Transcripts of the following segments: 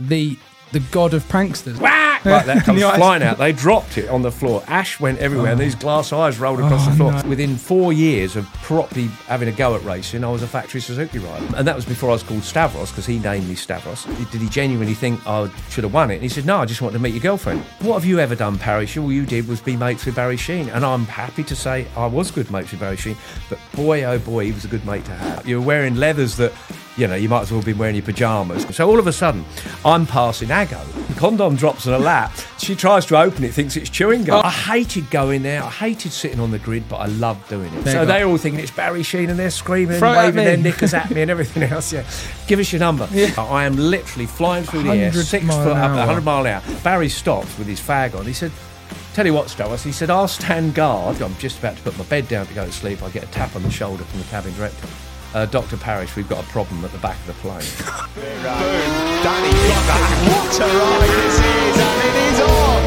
the the god of pranksters. Whack! Like that comes flying out. They dropped it on the floor. Ash went everywhere, and these glass eyes rolled across Oh, the floor. Within four years of properly having a go at racing, I was a factory Suzuki rider, and that was before I was called Stavros because he named me Stavros. Did he genuinely think I should have won it? And he said, "No, I just wanted to meet your girlfriend." What have you ever done, Parry? All you did was be mates with Barry Sheene, and I'm happy to say I was good mates with Barry Sheene. But boy, oh boy, he was a good mate to have. You were wearing leathers that. You know, you might as well have been wearing your pajamas. So all of a sudden, I'm passing Ago. The condom drops on her lap. She tries to open it, thinks it's chewing gum. I hated going there. I hated sitting on the grid, but I loved doing it. There so they're all thinking it's Barry Sheene and they're screaming Throw and waving their knickers at me and everything else. Yeah. Give us your number. I am literally flying through the air, six foot up, hour. 100 mile an hour. Barry stops with his fag on. He said, Tell you what, Stavros, he said, I'll stand guard. I'm just about to put my bed down to go to sleep. I get a tap on the shoulder from the cabin director. Uh, Dr. Parrish, we've got a problem at the back of the plane. Danny what a ride this is, and it is on.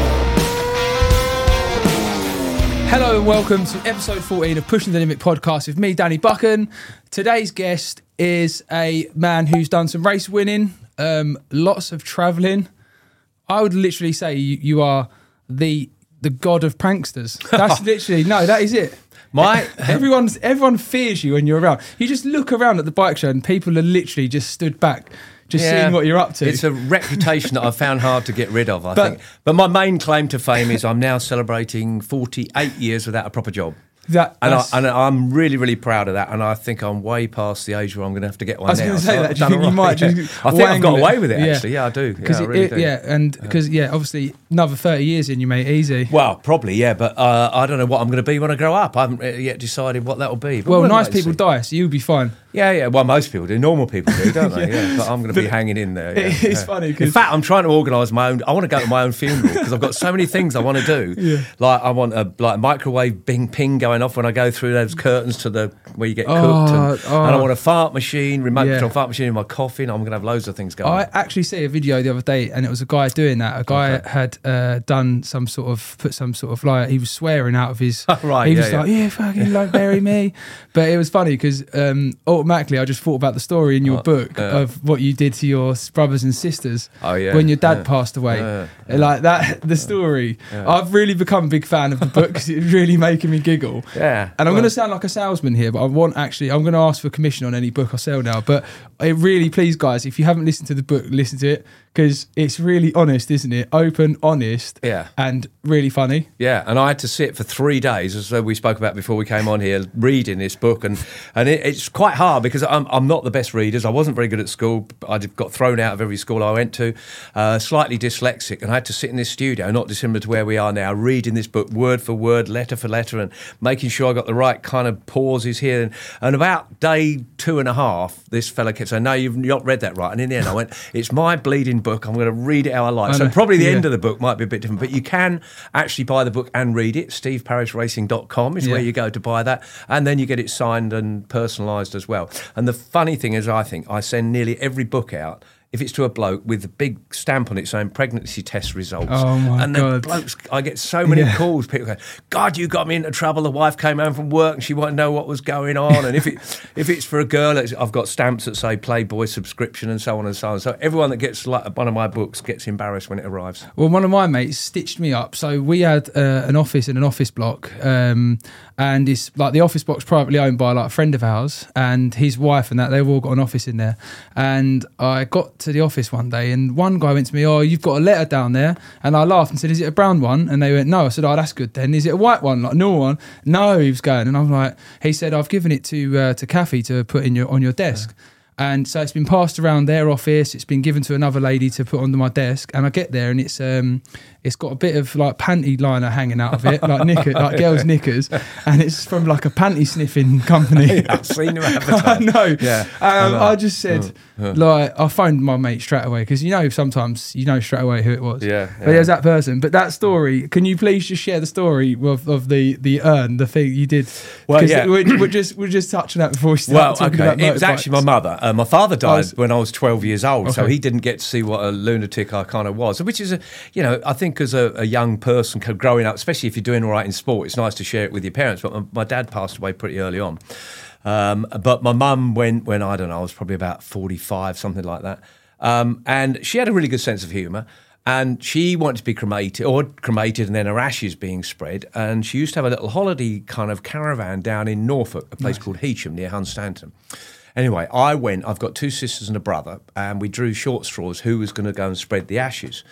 Hello and welcome to episode 14 of Pushing the Limit podcast with me, Danny Buchan. Today's guest is a man who's done some race winning, um, lots of travelling. I would literally say you, you are the the god of pranksters. That's literally no, that is it. My- everyone's everyone fears you when you're around. You just look around at the bike show and people are literally just stood back, just Yeah. seeing what you're up to. It's a reputation that I've found hard to get rid of, I But- think. But my main claim to fame is I'm now celebrating 48 years without a proper job. That, And, I, and I'm really, really proud of that. And I think I'm way past the age where I'm going to have to get one I was now. going to say I've that. Do you think you all might right, yeah. I think I've got away it? with it, actually. Yeah, I do. Yeah, Because I really it, do. yeah, and because yeah, obviously another thirty years in you, mate, easy. Well, probably, yeah, but uh, I don't know what I'm going to be when I grow up. I haven't yet decided what that will be. But well, nice people see. die, so you'll be fine. Yeah, yeah. Well, most people do. Normal people do, don't they? yeah. But I'm going to be hanging in there. yeah, It's yeah. funny In fact, I'm trying to organise my own. I want to go to my own funeral because I've got so many things I want to do. Yeah. Like I want a like a microwave bing ping going off when I go through those curtains to the where you get cooked, and, Oh, and I oh. want a fart machine, remote Yeah. control fart machine in my coffin. I'm going to have loads of things going. I on. actually see a video the other day, and it was a guy doing that. A guy Okay. had uh, done some sort of put some sort of like he was swearing out of his. Right, He yeah, was yeah. like, "Yeah, fucking like bury me," but it was funny because um, automatically I just thought about the story in your Oh, book yeah. of what you did to your brothers and sisters. Oh, yeah, when your dad yeah. passed away, Yeah, uh, like that. The story. I've really become a big fan of the book because it's really making me giggle. Yeah, And I'm well- going to sound like a salesman here, but I want actually, I'm going to ask for commission on any book I sell now. But it really, please, guys, if you haven't listened to the book, listen to it because it's really honest, isn't it? Open, honest, Yeah. and really funny. Yeah, and I had to sit for three days, as we spoke about before we came on here, reading this book, and and it, it's quite hard because I'm I'm not the best readers. I wasn't very good at school. I got thrown out of every school I went to. Uh, slightly dyslexic, and I had to sit in this studio, not dissimilar to where we are now, reading this book word for word, letter for letter, and making sure I got the right kind of pauses here. And, and about day two and a half, this fella kept saying, "No, you've not read that right." And in the end, I went, "It's my bleeding book. I'm going to read it how I like." I so probably the Yeah. end of the book might be a bit different, but you can actually buy the book and read it. SteveParishRacing.com is where you go to buy that, and then you get it signed and personalised as well. And the funny thing is, I think I send nearly every book out. If it's to a bloke with a big stamp on it saying pregnancy test results, Oh, my and the God. blokes, I get so many Yeah. calls. People go, "God, you got me into trouble." The wife came home from work and she wanted to know what was going on. And if it if it's for a girl, I've got stamps that say Playboy subscription and so on and so on. So everyone that gets like one of my books gets embarrassed when it arrives. Well, one of my mates stitched me up. So we had uh, an office in an office block, um, and it's like the office block's privately owned by like a friend of ours and his wife and that. They've all got an office in there. And I got to the office one day, and one guy went to me, "Oh, you've got a letter down there," and I laughed and said, "Is it a brown one?" And they went, "No." I said, "Oh, that's good then. Is it a white one, like a normal one?" No, he was going, and I'm like, he said, "I've given it to uh, to Kathy to put in your on your desk." And so it's been passed around their office. It's been given to another lady to put under my desk. And I get there, and it's um, it's got a bit of like panty liner hanging out of it, like knicker, like girls' knickers, and it's from like a panty sniffing company. I've seen them I advertised. know. Yeah, Um, I I, just said, like, I phoned my mate straight away because you know sometimes you know straight away who it was. Yeah, But yeah. there's that person. But that story, can you please just share the story of, of the the urn, the thing you did? Well, yeah. We're, we're just we're just touching that before we start Well, talking okay. about It was actually my mother. Uh, my father died was- when I was 12 years old, so he didn't get to see what a lunatic I kind of was. Which is, a, you know, I think as a, a young person growing up, especially if you're doing all right in sport, it's nice to share it with your parents. But my, my dad passed away pretty early on. Um, but my mum went when I don't know, I was probably about 45, something like that. Um, and she had a really good sense of humour. And she wanted to be cremated, or cremated, and then her ashes being spread. And she used to have a little holiday kind of caravan down in Norfolk, a place called Heacham near Hunstanton. Anyway, I went. I've got two sisters and a brother, and we drew short straws who was going to go and spread the ashes.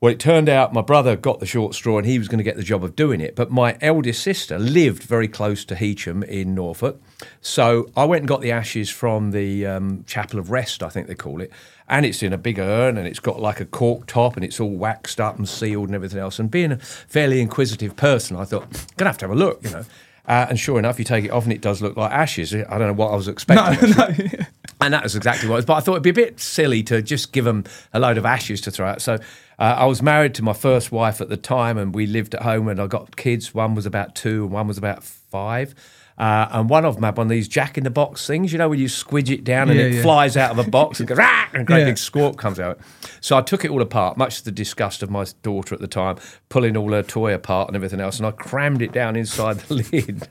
Well, it turned out my brother got the short straw and he was going to get the job of doing it. But my eldest sister lived very close to Heacham in Norfolk. So I went and got the ashes from the um, Chapel of Rest, I think they call it. And it's in a big urn and it's got like a cork top and it's all waxed up and sealed and everything else. And being a fairly inquisitive person, I thought, I'm going to have to have a look, you know. Uh, and sure enough, you take it off and it does look like ashes. I don't know what I was expecting. No, no. And that was exactly what it was. But I thought it'd be a bit silly to just give them a load of ashes to throw out. So uh, I was married to my first wife at the time, and we lived at home. And I got kids. One was about two, and one was about five. Uh, and one of them had one of these jack in the box things, you know, where you squidge it down and Yeah, it yeah. flies out of a box and goes, ah, and a great Yeah. big squawk comes out. So I took it all apart, much to the disgust of my daughter at the time, pulling all her toy apart and everything else. And I crammed it down inside the lid.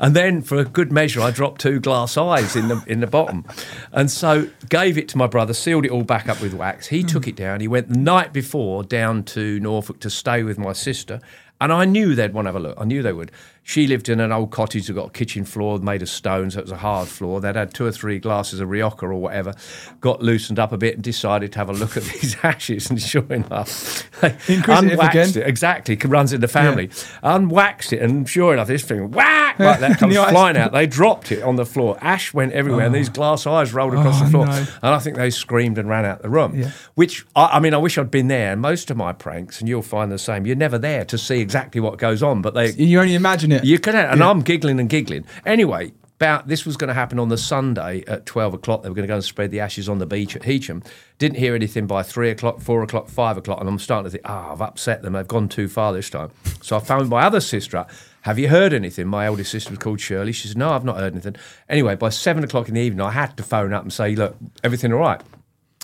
And then, for a good measure, I dropped two glass eyes in the in the bottom. And so gave it to my brother, sealed it all back up with wax. He took it down. He went the night before down to Norfolk to stay with my sister. And I knew they'd want to have a look. I knew they would. She lived in an old cottage that got a kitchen floor made of stone, so it was a hard floor. They'd had two or three glasses of Rioja or whatever, got loosened up a bit and decided to have a look at these ashes. And sure enough, they unwaxed again. it. Exactly, it runs in the family. Unwaxed it, and sure enough, this thing, whack, like that comes flying out. They dropped it on the floor. Ash went everywhere, and oh. these glass eyes rolled across Oh, the floor. no. And I think they screamed and ran out the room. Yeah. Which, I, I mean, I wish I'd been there. And most of my pranks, and you'll find the same, you're never there to see exactly what goes on, but they, You only imagine it. You can, and I'm giggling and giggling. Anyway, about this was going to happen on the Sunday at 12 o'clock. They were going to go and spread the ashes on the beach at Heacham. Didn't hear anything by three o'clock, four o'clock, five o'clock, and I'm starting to think, ah, I've upset them. They've gone too far this time. So I found my other sister up. Have you heard anything? My eldest sister was called Shirley. She said, No, I've not heard anything. Anyway, by seven o'clock in the evening, I had to phone up and say, Look, everything all right?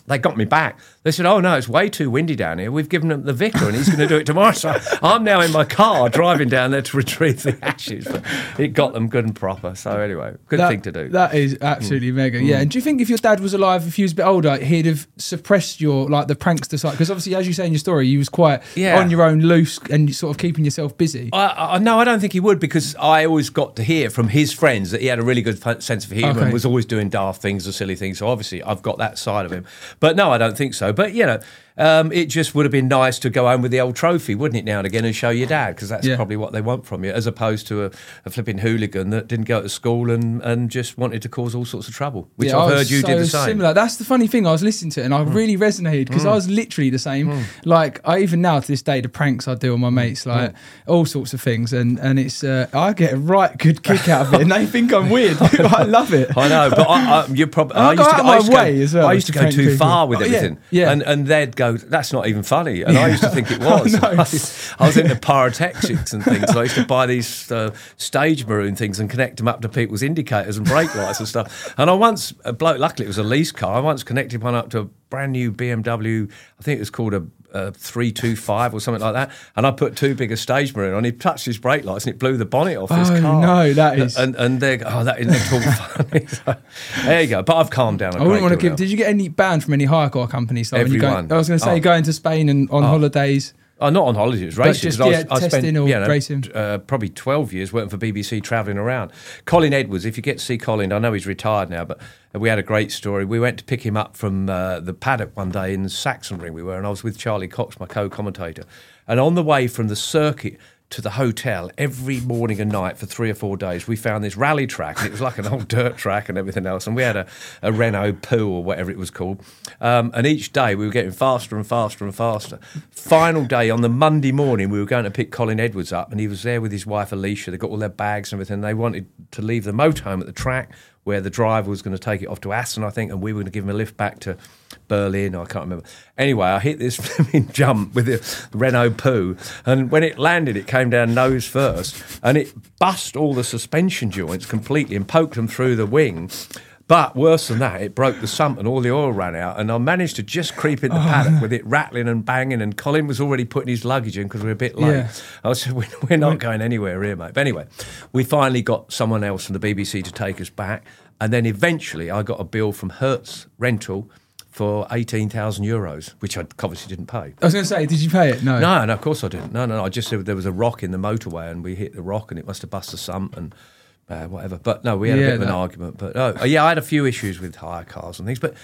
They got me back. They said, "Oh no, it's way too windy down here. We've given them the vicar, and he's going to do it tomorrow." So I'm now in my car driving down there to retrieve the ashes. But it got them good and proper. So anyway, good That- thing to do. Mm. That is absolutely mega. Yeah. And do you think if your dad was alive, if he was a bit older, he'd have suppressed your like the prankster side? Because obviously, as you say in your story, you was quite Yeah. on your own, loose, and sort of keeping yourself busy. I, I, no, I don't think he would because I always got to hear from his friends that he had a really good sense of humour Okay. and was always doing daft things or silly things. So obviously, I've got that side of him. But no, I don't think so. But you know, um, it just would have been nice to go home with the old trophy, wouldn't it, now and again, and show your dad because that's Yeah. probably what they want from you, as opposed to a, a flipping hooligan that didn't go to school and, and just wanted to cause all sorts of trouble. Which Yeah, I've heard you did the same. Similar. That's the funny thing. I was listening to it and I really resonated because I was literally the same. Like I even now to this day, the pranks I do on my mates, like all sorts of things, and and it's uh, I get a right good kick out of it, and they think I'm weird. I love it. I know, but I, I, you probably. I I, used to, out I my used to go, way as well I used to to go too people. far with Oh, yeah, everything, yeah. and and they'd go, "That's not even funny," and I used to think it was. I was into pyrotechnics and things. So I used to buy these uh, stage maroon things and connect them up to people's indicators and brake lights and stuff. And I once, a bloke, luckily it was a lease car. I once connected one up to a brand new BMW. I think it was called a. Uh, 325 or something like that, and I put too big a stage maroon on. He touched his brake lights and it blew the bonnet off his Oh, car. no, that is- And, and they're, oh, that isn't at all funny. So, there you go. But I've calmed down. I I wouldn't want to give. Did you get any banned from any hire car companies? Like you go, Everyone. I was going to say Oh. going to Spain and on holidays. Oh, not on holiday, it was But racing. just, 'cause I, yeah, I spent or you know, racing. Uh, probably 12 years working for BBC, travelling around. Colin Edwards, if you get to see Colin, I know he's retired now, but we had a great story. We went to pick him up from uh, the paddock one day in Sachsenring, we were, and I was with Charlie Cox, my co commentator. And on the way from the circuit, to the hotel every morning and night for three or four days. We found this rally track, and it was like an old dirt track and everything else. And we had a, a Renault Poo or whatever it was called. Um, and each day we were getting faster and faster and faster. Final day on the Monday morning, we were going to pick Colin Edwards up, and he was there with his wife Alicia. They got all their bags and everything. They wanted to leave the motorhome at the track where the driver was going to take it off to Assen, I think, and we were going to give him a lift back to Berlin. I can't remember. Anyway, I hit this jump with the Renault Poo, and when it landed, it came down nose first, and it bust all the suspension joints completely and poked them through the wing. But worse than that, it broke the sump and all the oil ran out. And I managed to just creep in the oh, paddock with it rattling and banging. And Colin was already putting his luggage in because we were a bit late. Yeah. I said, "We- we're not going anywhere here, mate. But anyway, we finally got someone else from the BBC to take us back. And then eventually I got a bill from Hertz Rental for 18,000 euros, which I obviously didn't pay. I was going to say, did you pay it? No. No, no, of course I didn't. No, no, no. I just said there was a rock in the motorway and we hit the rock and it must have busted sump and uh, whatever. But no, we had Yeah, a bit of an that- argument. But oh, yeah, I had a few issues with hire cars and things. But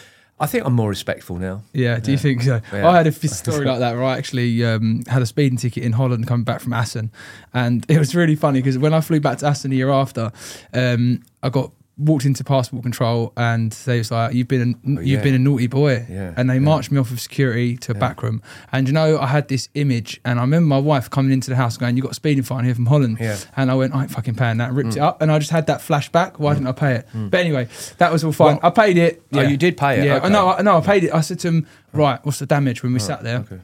I think I'm more respectful now. Yeah, do you think so? Yeah. I had a story like that where I actually um, had a speeding ticket in Holland coming back from Assen. And it was really funny because when I flew back to Assen the year after, um, I got walked into passport control and they was like, "You've been a, you've Oh, yeah. been a naughty boy," Yeah, and they yeah. marched me off of security to a back room. And you know, I had this image, and I remember my wife coming into the house going, "You got a speeding fine here from Holland," Yeah. and I went, "I ain't fucking paying that." Ripped Mm. it up, and I just had that flashback. Why didn't I pay it? But anyway, that was all fine. Well- I paid it. Oh, you did pay it? Yeah, Okay. no, I, no, I paid it. I said to him, "Right, what's the damage?" When we sat there, okay.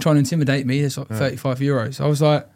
trying to intimidate me, it's like thirty-five euros. I was like,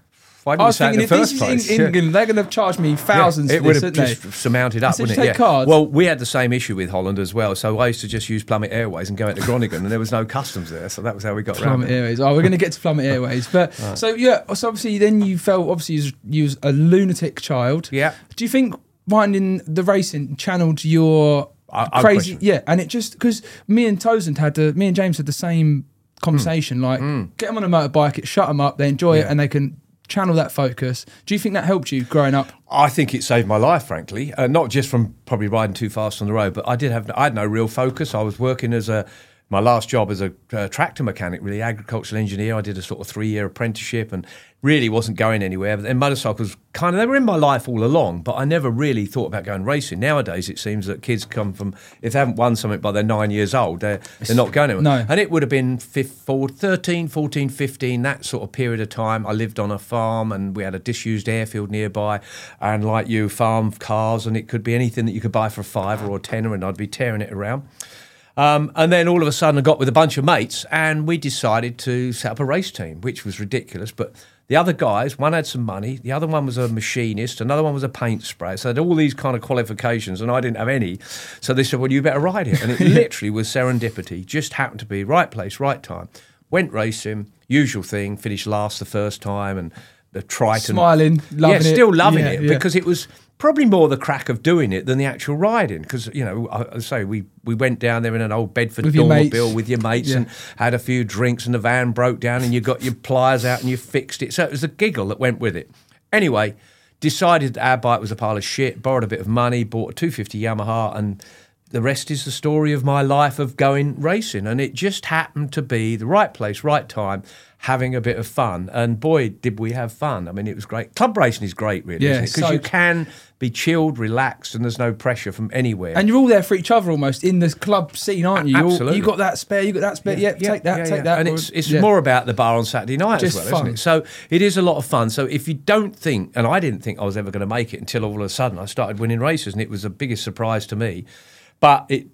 Why I didn't you was say it in thinking, the if first this place? is in Yeah. England, they're going to charge me thousands. Yeah, it for would this, have wouldn't they? just surmounted up, wouldn't "Just it? take cards." Well, we had the same issue with Holland as well. So I used to just use Plummet Airways and go into Groningen, and there was no customs there. So that was how we got around Plummet it. Airways. Oh, we're going to get to Plummet Airways, but so yeah. So obviously, then you felt obviously you was, you was a lunatic child. Yeah. Do you think finding the racing channeled your I- I crazy? question. Yeah, and it just because me and Tozend had the me and James had the same conversation. Like, get them on a motorbike, it shut them up, they enjoy it, Hmm. Yeah. and they can channel that focus. Do you think that helped you growing up? I think it saved my life, frankly. Uh, not just from probably riding too fast on the road, but I did have I had no real focus. I was working as a my last job as a uh, tractor mechanic, really agricultural engineer. I did a sort of three year apprenticeship and really wasn't going anywhere. But then motorcycles kind of they were in my life all along, but I never really thought about going racing. Nowadays, it seems that kids come from if they haven't won something by they're nine years old, they're they're not going anywhere. No. And it would have been fif- four- 13, 14, 15, that sort of period of time. I lived on a farm and we had a disused airfield nearby. And like you, farm cars, and it could be anything that you could buy for a fiver or a tenner, and I'd be tearing it around. Um, and then all of a sudden, I got with a bunch of mates, and we decided to set up a race team, which was ridiculous. But the other guys, one had some money, the other one was a machinist, another one was a paint sprayer. So they had all these kind of qualifications, and I didn't have any. So they said, "Well, you better ride it." And it literally was serendipity. Just happened to be right place, right time. Went racing, usual thing. Finished last the first time, and the Triton Smiling, loving yeah, still loving Yeah, it yeah. because it was probably more the crack of doing it than the actual riding. Because you know, I, I say we we went down there in an old Bedford With your mates. Dormobile with your mates Yeah. and had a few drinks, and the van broke down, and you got your pliers out and you fixed it. So it was the giggle that went with it. Anyway, decided that our bike was a pile of shit. Borrowed a bit of money, bought a 250 Yamaha, and the rest is the story of my life of going racing. And it just happened to be the right place, right time, having a bit of fun. And boy, did we have fun. I mean, it was great. Club racing is great, really, Yeah, Because so- you can be chilled, relaxed, and there's no pressure from anywhere. And you're all there for each other almost in the club scene, aren't you? Absolutely. You got that spare, you got that spare. Yeah, take that, yeah, take yeah. that. And or- it's it's yeah. more about the bar on Saturday night Just as well, fun. isn't it? So it is a lot of fun. So if you don't think, and I didn't think I was ever going to make it until all of a sudden I started winning races, and it was the biggest surprise to me. But it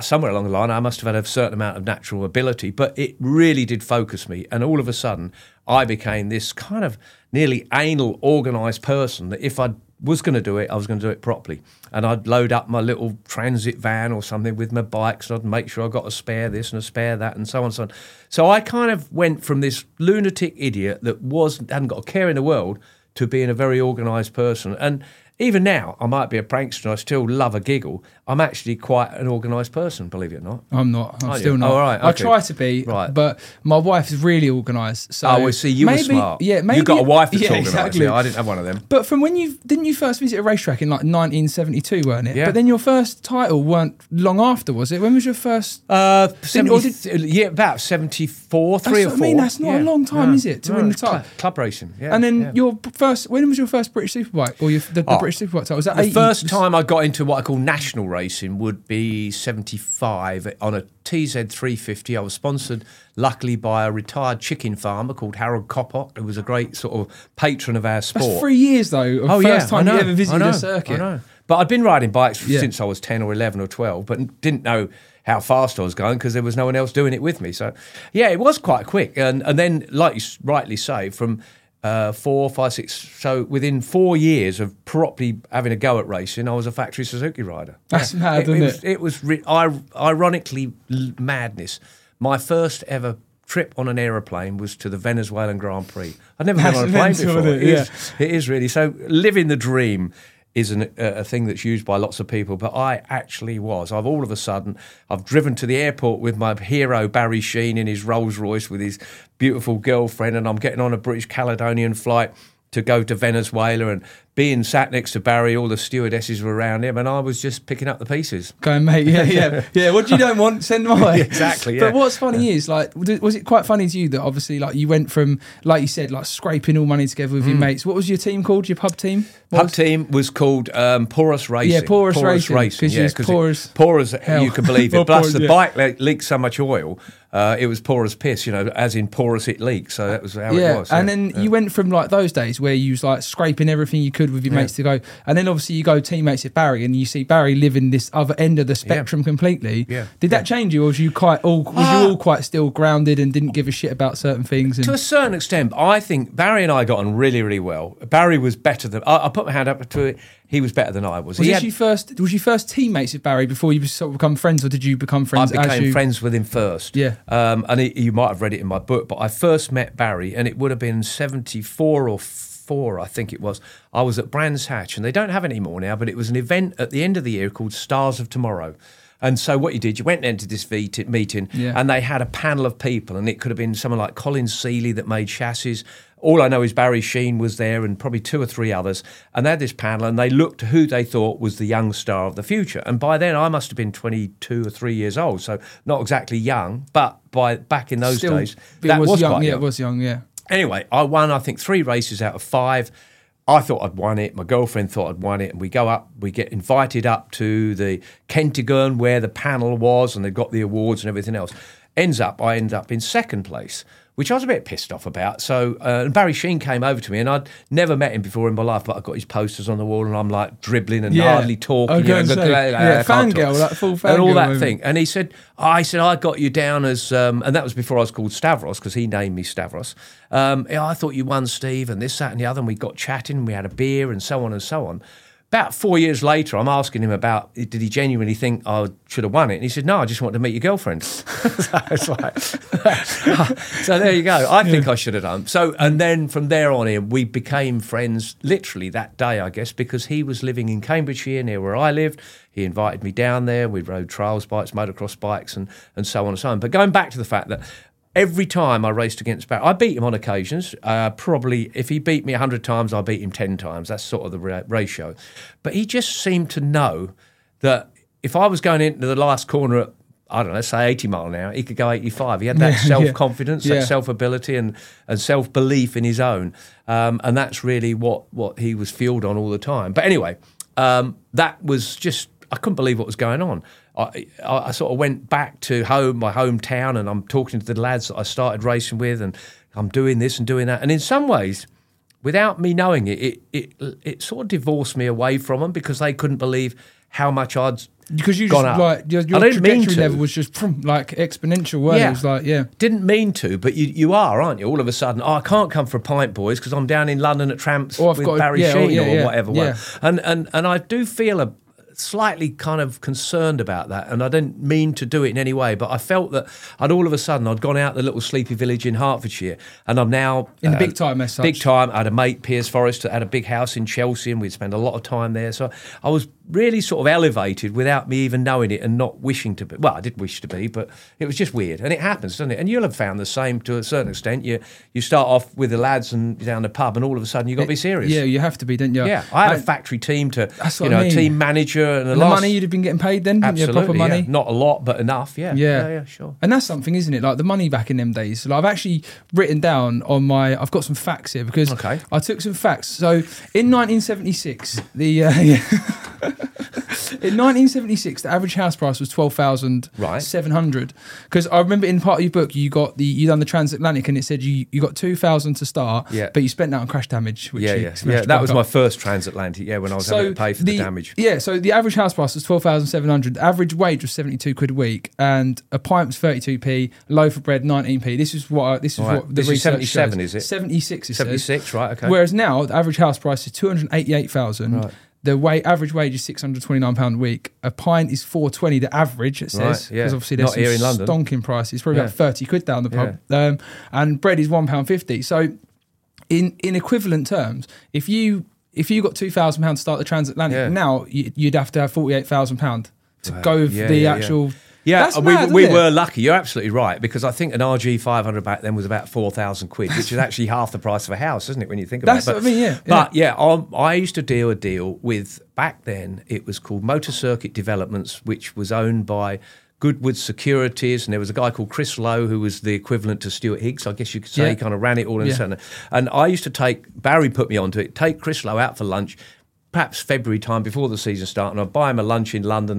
somewhere along the line, I must have had a certain amount of natural ability, but it really did focus me. And all of a sudden, I became this kind of nearly anal, organised person that if I was going to do it, I was going to do it properly. And I'd load up my little transit van or something with my bikes, and I'd make sure I got a spare this and a spare that, and so on and so on. So I kind of went from this lunatic idiot that was hadn't got a care in the world to being a very organised person. And even now, I might be a prankster. and I still love a giggle. I'm actually quite an organised person, believe it or not. I'm not. I'm Are you? still not. Oh, right, I okay. try to be, Right. but my wife is really organised. So oh, well, see, you maybe, were smart. Yeah, maybe you got a wife that's yeah, organised. Exactly. Yeah, I didn't have one of them. But from when you didn't you first visit a racetrack in like 1972, weren't it? Yeah. But then your first title weren't long after, was it? When was your first? Uh, Didn't- or 70, yeah, about 74, three or what I four. mean, that's not a long time, No, is it, to no, win the title? Club racing, yeah. and then yeah. your first. When was your first British Superbike or your, the, the Oh, British Was that The 80? first time I got into what I call national racing would be 75 on a TZ 350. I was sponsored, luckily, by a retired chicken farmer called Harold Coppock, who was a great sort of patron of our sport. That's three years though. Of Oh, first yeah, time I know, you ever visited a circuit. I know. But I'd been riding bikes Yeah. since I was 10 or 11 or 12, but didn't know how fast I was going because there was no one else doing it with me. So, yeah, it was quite quick. And, and then, like you rightly say, from uh, four, five, six, so within four years of properly having a go at racing, I was a factory Suzuki rider. That's mad, isn't it? Was, it? it was ri- ir- ironically l- madness. My first ever trip on an aeroplane was to the Venezuelan Grand Prix. I'd never That's been on a plane before. it? It is- it is really so. Living the dream is an, a, thing that's used by lots of people, but I actually was. I've all of a sudden I've driven to the airport with my hero Barry Sheene in his Rolls Royce with his beautiful girlfriend, and I'm getting on a British Caledonian flight to go to Venezuela and being sat next to Barry, all the stewardesses were around him, and I was just picking up the pieces. Going, mate, yeah, yeah, yeah. What you don't want, send my way. Exactly, But what's funny is, like, was it- quite funny to you that obviously, like, you went from, like you said, like scraping all money together with your mates. What was your team called? Your pub team? What Mm. Pub was- team was called um, Porous Racing. Yeah, Porous Racing, 'cause you was it- poor as poor as hell. you can believe it. Plus, poor, the yeah. bike le- leaked so much oil, uh, it was porous piss. You know, as in porous it leaked. So that was how yeah, it was. and then yeah. you went from like those days where you was like scraping everything you could with your mates to go, and then obviously you go teammates with Barry, and you see Barry living this other end of the spectrum completely. Yeah, Did that change you, or was you quite all was Ah. you all quite still grounded and didn't give a shit about certain things? And To a certain extent, I think Barry and I got on really, really well. Barry was better than I, I put my hand up to it. He was better than I was. was he had- you first? Was you first teammates with Barry before you sort of become friends, or did you become I friends as became you? friends with him first. Yeah. Um, and he, you might have read it in my book, but I first met Barry, and it would have been 74 or 4, I think it was. I was at Brands Hatch, and they don't have any more now, but it was an event at the end of the year called Stars of Tomorrow. And so what you did, you went into this VT meeting, Yeah. and they had a panel of people, and it could have been someone like Colin Seeley that made chassis. All I know is Barry Sheene was there, and probably two or three others. And they had this panel, and they looked who they thought was the young star of the future. And by then, I must have been twenty-two or three years old, so not exactly young, but by back in those Still, days, that was, was, young. yeah, young. it was young. Yeah. Anyway, I won, I think, three races out of five. I thought I'd won it. My girlfriend thought I'd won it. And we go up, we get invited up to the Kentagon where the panel was and they got the awards and everything else. Ends up, I end up in second place, which I was a bit pissed off about. So uh, Barry Sheene came over to me and I'd never met him before in my life, but I got his posters on the wall and I'm like dribbling and Yeah. hardly talking. Was you know, gonna but- say, uh, yeah, can't fangirl, that full And all that moment. thing. And he said, I said, I got you down as, um, and that was before I was called Stavros because he named me Stavros. Um, yeah, I thought you won, Steve, and this, that, and the other. And we got chatting, and we had a beer, and so on and so on. About four years later, I'm asking him about did he genuinely think I should have won it? And he said, No, I just wanted to meet your girlfriend. so it's like, so there you go. I think I should have done. So, and then from there on in, we became friends literally that day, I guess, because he was living in Cambridgeshire near where I lived. He invited me down there. We rode trials bikes, motocross bikes, and, and so on and so on. But going back to the fact that every time I raced against Barry, I beat him on occasions. Uh, probably if he beat me 100 times, I beat him 10 times. That's sort of the ra- ratio. But he just seemed to know that if I was going into the last corner at I don't know, say 80 mile an hour, he could go 85. He had that Yeah, yeah. self confidence, Yeah. that self ability, and, and self belief in his own. Um, and that's really what, what he was fueled on all the time. But anyway, um, that was just, I couldn't believe what was going on. I, I, I sort of went back to home, my hometown, and I'm talking to the lads that I started racing with, and I'm doing this and doing that. And in some ways, without me knowing it, it, it, it sort of divorced me away from them because they couldn't believe how much I'd because you gone just up. like your, I your trajectory to. level was just like exponential. Weren't it? it was like yeah. Didn't mean to, but you, you are, aren't you? All of a sudden, oh, I can't come for a pint, boys, because I'm down in London at Tramps Or with to- Barry yeah, or- Sheen yeah, or yeah, whatever. yeah. And, and and I do feel a slightly kind of concerned about that, and I didn't mean to do it in any way, but I felt that I'd all of a sudden I'd gone out the little sleepy village in Hertfordshire, and I'm now In the uh, big time as such. Big time. I had a mate, Piers Forrest, had a big house in Chelsea, and we'd spend a lot of time there. So I was really sort of elevated without me even knowing it and not wishing to be. Well, I did wish to be, but it was just weird. And it happens, doesn't it? And you'll have found the same to a certain extent. You you start off with the lads and down the pub, and all of a sudden you've got to be serious. Yeah, you have to be, don't you? Yeah, I had a factory team to, you what I know, mean. team manager and, a and the last- money you'd have been getting paid then, didn't you? absolutely, Proper money. yeah. not a lot, but enough. Yeah, Yeah. yeah, yeah, sure. And that's something, isn't it? Like the money back in them days. Like I've actually written down on my. I've got some facts here because Okay. I took some facts. So in 1976, the uh, yeah. in 1976, the average house price was twelve thousand seven hundred. Because I remember in part of your book, you got the you done the transatlantic, and it said you you got two thousand to start, Yeah. but you spent that on crash damage. Which Yeah, yeah, yeah. That was back my first transatlantic. Yeah, when I was having to pay for the, damage. Yeah, so the average house price was twelve thousand seven hundred. The average wage was seventy two quid a week, and a pint was thirty two p. loaf of bread nineteen p. This is what I, this is Right. what the This is 77, shows. is it? Seventy six. Says. 76, right, okay. Whereas now the average house price is two hundred eighty eight thousand. Right. The wa- average wage is six hundred twenty nine pound a week. A pint is four twenty. The average it says Right, yeah. because obviously there's Not some here in London. stonking prices. Probably about thirty quid down the pub. Um, and bread is one pound fifty. So in in equivalent terms, if you if you got two thousand pounds to start the transatlantic, Yeah. now you, you'd have to have forty eight thousand pound to go with Yeah, the yeah, yeah. actual. Yeah, That's we, mad, we were lucky. You're absolutely right because I think an RG 500 back then was about 4,000 quid, which is actually half the price of a house, isn't it, when you think about That's it? what I mean, yeah, But yeah, I, um, I used to deal a deal with, back then, it was called Motor Circuit Developments, which was owned by Grovewood Securities, and there was a guy called Chris Lowe who was the equivalent to Stuart Higgs. I guess you could say Yeah. he kind of ran it all in Yeah. a sudden. And I used to take Barry put me onto it. Take Chris Lowe out for lunch, perhaps February time before the season started, and I'd buy him a lunch in London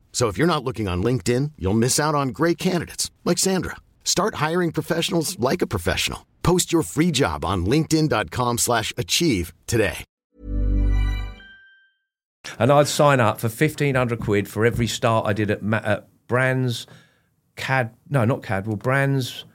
So if you're not looking on LinkedIn, you'll miss out on great candidates like Sandra. Start hiring professionals like a professional. Post your free job on linkedin.com slash achieve today. and I'd sign up for fifteen hundred quid for every start I did at, Ma- at Brands, Cad. No, not Cadwell. Brands.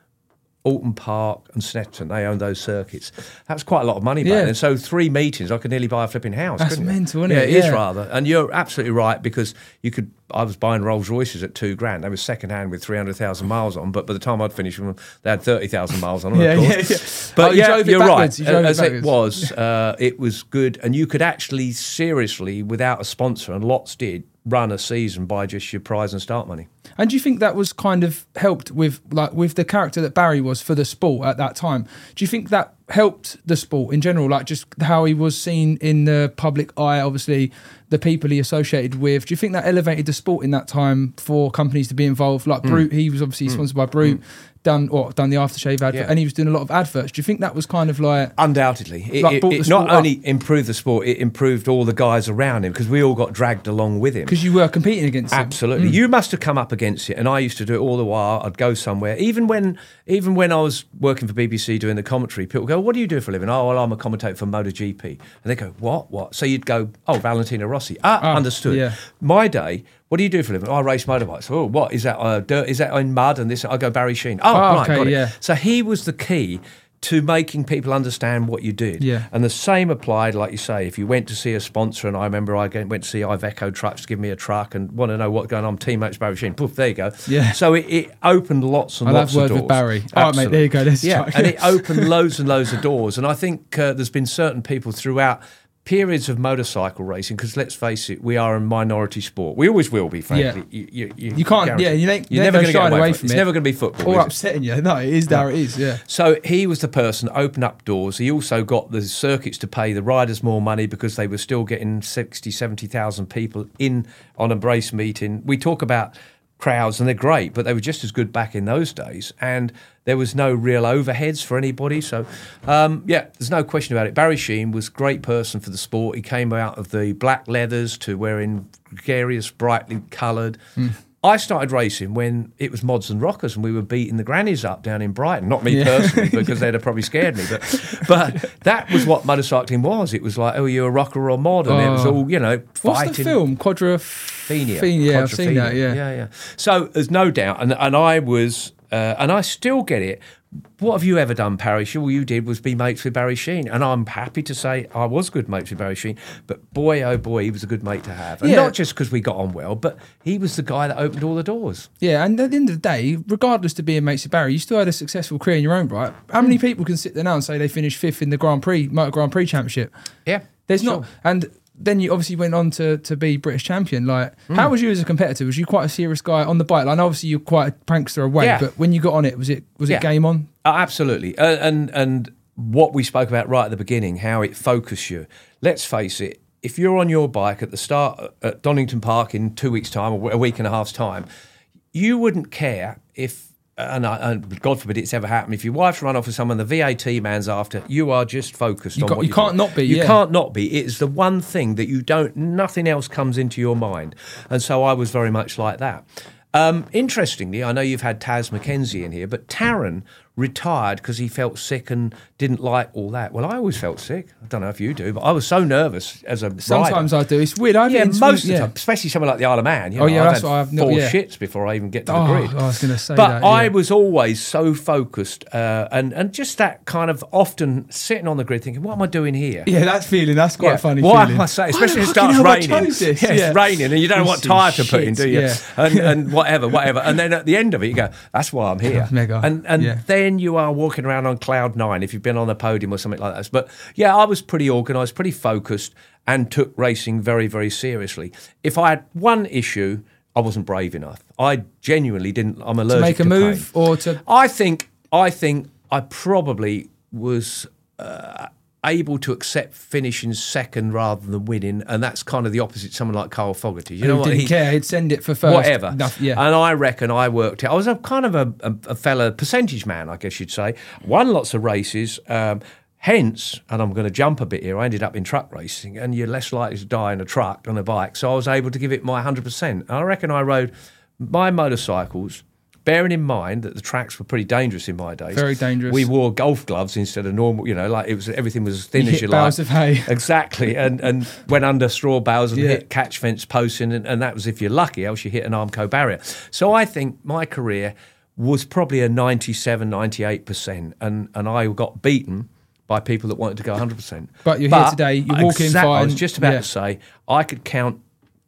Oulton Park and Snetterton, they owned those circuits. That's quite a lot of money back Yeah. then. So three meetings, I could nearly buy a flipping house. That's couldn't you? mental, isn't yeah, it? it is Yeah. rather. And you're absolutely right because you could. I was buying Rolls Royces at two grand. They were second hand with three hundred thousand miles on, but by the time I'd finished them, they had thirty thousand miles on them. Yeah, of yeah, course. yeah. But Oh, you yeah, drove it you're backwards. right. You drove it As it backwards. was, uh, it was good, and you could actually seriously, without a sponsor, and lots did, run a season by just your prize and start money. And do you think that was kind of helped with like with the character that Barry was for the sport at that time? Do you think that helped the sport in general, like just how he was seen in the public eye? Obviously, the people he associated with. Do you think that elevated the sport in that time for companies to be involved? Like hmm. Brut, he was obviously hmm. sponsored by Brut. Hmm. Done or done the aftershave advert, Yeah. and he was doing a lot of adverts. Do you think that was kind of like Undoubtedly, it, Like, it- it not up. only improved the sport, it improved all the guys around him because we all got dragged along with him. because you were competing against him? Absolutely, you must have come up against it, and I used to do it all the while. I'd go somewhere, even when, even when I was working for BBC doing the commentary. People go, "What do you do for a living?" Oh, well, I'm a commentator for MotoGP, and they go, "What? What?" So you'd go, "Oh, Valentino Rossi." Ah, Ah, understood. yeah. My day. What do you do for a living? Oh, I race motorbikes. Oh, what is that? Uh, dirt? Is that in mud? And this? I go Barry Sheene. Oh, Oh, right, okay, got it. yeah. So he was the key to making people understand what you did. Yeah. And the same applied, like you say, if you went to see a sponsor, and I remember I went to see Iveco Trucks to give me a truck and want to know what's going on, teammates Barry Sheen, poof, there you go. Yeah. So it, it opened lots and I'll lots of word doors. with Barry. All right, mate, there you go, yeah, and it opened loads and loads of doors. And I think uh, there's been certain people throughout periods of motorcycle racing because let's face it, we are a minority sport. We always will be, frankly. You, you, You can't- guarantee- yeah, you ain't- you're you never going to get away away from it. It's never going to be football. Or is it? upsetting you. No, it is how it is. Yeah. So he was the person that opened up doors. He also got the circuits to pay the riders more money because they were still getting 60, 70,000 people in on a race meeting. We talk about crowds and they're great, but they were just as good back in those days. And there was no real overheads for anybody. So, um, yeah, there's no question about it. Barry Sheene was a great person for the sport. He came out of the black leathers to wearing gregarious, brightly coloured. I started racing when it was mods and rockers, and we were beating the grannies up down in Brighton. Not me Yeah. personally, because they'd have probably scared me. But, but that was what motorcycling was. It was like, oh, you're a rocker or a mod, and it was Oh. all you know, What's the film? Quadra. Phenia. Yeah, I've seen that. Yeah. yeah, yeah. So there's no doubt, and and I was, uh, and I still get it. What have you ever done, Parry? All you did was be mates with Barry Sheene, and I'm happy to say I was good mates with Barry Sheene. But boy, oh boy, he was a good mate to have, and Yeah. not just because we got on well, but he was the guy that opened all the doors. Yeah, and at the end of the day, regardless to being mates with Barry, you still had a successful career in your own right. How many people can sit there now and say they finished fifth in the Grand Prix, Motor Grand Prix Championship? Yeah, There's sure. not, and then you obviously went on to, to be British champion. Like, how was you as a competitor? Was you quite a serious guy on the bike? Like, obviously you're quite a prankster away, Yeah. but when you got on it, was it was Yeah. it game on? Oh, absolutely. Uh, and and what we spoke about right at the beginning, how it focused you. Let's face it, if you're on your bike at the start at Donington Park in two weeks' time or a week and a half's time, you wouldn't care if. And, I, and God forbid it's ever happened. If your wife's run off with someone, the VAT man's after you are just focused You on can't- what you can't not be, You yeah. can't not be. It's the one thing that you don't. Nothing else comes into your mind, and so I was very much like that. Um, interestingly, I know you've had Taz Mackenzie in here, but Tarran retired because he felt sick and didn't like all that. Well, I always felt sick. I don't know if you do, but I was so nervous as a Sometimes rider. I do. It's weird. I yeah, most of yeah. the time, especially somewhere like the Isle of Man. You Oh, yeah, I've that's had what I've four yeah. shits before I even get to the Oh, grid. I was gonna say but that, I was always so focused, uh, and and just that kind of often sitting on the grid thinking, "What am I doing here?" Yeah, that feeling. That's quite Yeah. funny. Why feeling. am I saying, especially if it starts raining. Yeah, Yeah. it's raining and you don't know what tyre to put in, do you? yeah. And, and whatever, whatever. And then at the end of it, you go, "That's why I'm here." Mega. And and Yeah. Then you are walking around on cloud nine if you've been on the podium or something like that. But yeah, I was pretty organised, pretty focused, and took racing very, very seriously. If I had one issue, I wasn't brave enough. I genuinely didn't. I'm allergic to make a to move pain. or to I think I think I probably was uh, able to accept finishing second rather than winning, and that's kind of the opposite. to Someone like Carl Fogarty, you know who what didn't he care. He'd send it for first. whatever. Yeah. And I reckon I worked it. I was a kind of a, a, a fella percentage man, I guess you'd say. Won lots of races. Um, hence, and I'm going to jump a bit here. I ended up in truck racing, and you're less likely to die in a truck than a bike. So I was able to give it my 100%. And I reckon I rode my motorcycles. Bearing in mind that the tracks were pretty dangerous in my days, Very dangerous. We wore golf gloves instead of normal. You know, like it was everything was as thin You as you like. of hay. Exactly, and and went under straw bales and Yeah. hit catch fence posting, and, and that was if you're lucky, else you hit an Armco barrier. So I think my career was probably a 97, 98%, and, and I got beaten by people that wanted to go 100%. But you're here today, you're walking fine. I was just about yeah. to say, I could count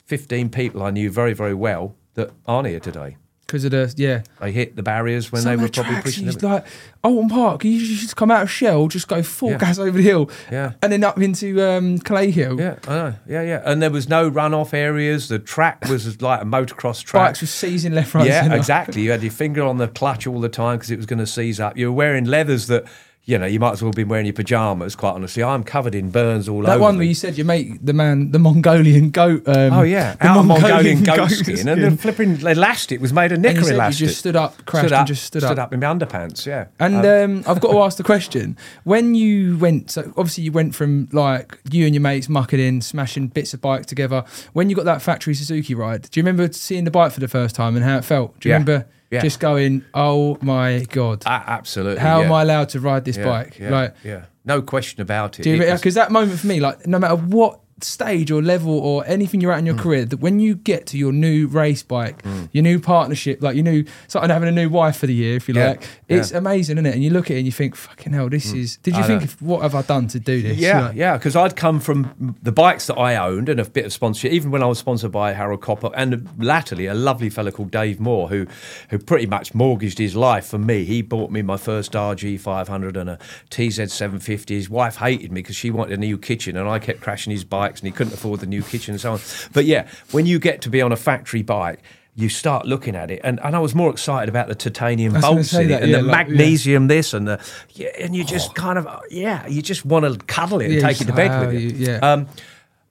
15 people I knew very, very well that aren't here today. Because of the yeah. They hit the barriers when Some they were probably pushing them. like Oulton Park. You used to just come out of Shell, just go full Yeah. gas over the hill, Yeah. and then up into um, Clay Hill. Yeah, I know. Yeah, yeah. And there was no runoff areas. The track was like a motocross track. Bikes were seizing left, right, yeah, exactly. You had your finger on the clutch all the time because it was going to seize up. You were wearing leathers that, you know, you might as well have been wearing your pajamas. Quite honestly, I'm covered in burns all That over. That one me. where you said you make the man, the Mongolian goat. Um, Oh yeah, the out of Mongolian goat skin, skin. and the flipping elastic was made of knicker you said you just stood up, crashed, and just stood, up. in my underpants. Yeah, And Um, um, I've got to ask the question: When you went, so obviously you went from like you and your mates mucking in, smashing bits of bike together. When you got that factory Suzuki ride, do you remember seeing the bike for the first time and how it felt? Do you Yeah. remember Yeah. just going, "Oh my god, a- absolutely. how am. I allowed to ride this Yeah, bike?" Yeah, like, yeah, no question about it. do you? It was- Because that moment for me, like, no matter what stage or level or anything you're at in your mm. career that when you get to your new race bike, mm. your new partnership, like your new starting having a new wife for the year, if you Yeah, like, it's yeah. amazing, isn't it? And you look at it and you think, fucking hell, this mm. is. Did you I think, if, what have I done to do this? Yeah, Like, yeah, because I'd come from the bikes that I owned and a bit of sponsorship, even when I was sponsored by Harold Copper and latterly a lovely fellow called Dave Moore, who who pretty much mortgaged his life for me. He bought me my first RG 500 and a TZ 750. His wife hated me because she wanted a new kitchen and I kept crashing his bikes and he couldn't afford the new kitchen and so on. But yeah, when you get to be on a factory bike, you start looking at it, and, and I was more excited about the titanium I was gonna bolts in that, and yeah, the like, yeah. magnesium this and the yeah, and you just kind of yeah, you just want to cuddle it and Yeah, take it to bed oh, with you. you- yeah. Um,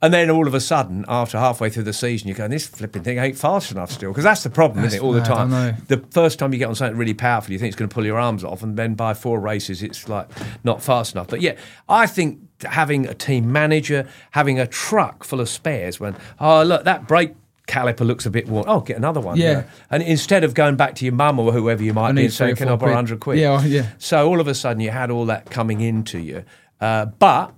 and then all of a sudden, after halfway through the season, you're going, this flipping thing ain't fast enough still. Because that's the problem, That's isn't it, all the mad, time? The first time you get on something really powerful, you think it's going to pull your arms off. And then by four races, it's like not fast enough. But yeah, I think having a team manager, having a truck full of spares when, oh, look, that brake caliper looks a bit worn. Oh, get another one. Yeah. you know. And instead of going back to your mum or whoever you might I be and saying, can I borrow 100 quid? Yeah, oh, yeah. So all of a sudden you had all that coming into you. Uh, but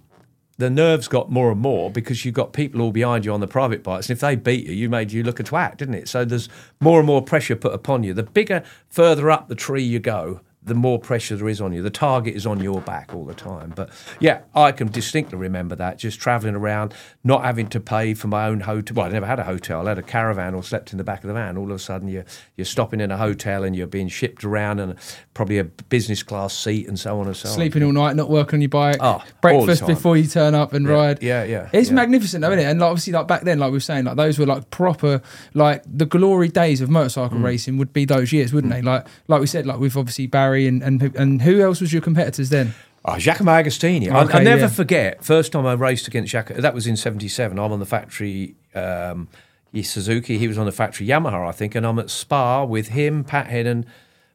the nerves got more and more because you've got people all behind you on the private bikes. And if they beat you, you made you look a twat, didn't it? So there's more and more pressure put upon you. The bigger, further up the tree you go, the more pressure there is on you. The target is on your back all the time. But yeah, I can distinctly remember that just traveling around, not having to pay for my own hotel. Well, I never had a hotel. I had a caravan or slept in the back of the van. All of a sudden, you're, you're stopping in a hotel and you're being shipped around and probably a business class seat and so on and so on. Sleeping all night, not working on your bike, Oh, breakfast before you turn up and Yeah, ride. yeah, yeah, It's yeah. magnificent, though, isn't it? And like, obviously, like back then, like we were saying, like those were like proper, like the glory days of motorcycle Mm. racing would be those years, wouldn't they? Like, like we said, like we've obviously Barry and and who- and who else was your competitors then? Oh, Giacomo Agostini. I, I Okay, never yeah. forget. First time I raced against Giacomo, that was in '77. I'm on the factory um, Suzuki. He was on the factory Yamaha, I think, and I'm at Spa with him, Pat Hennen,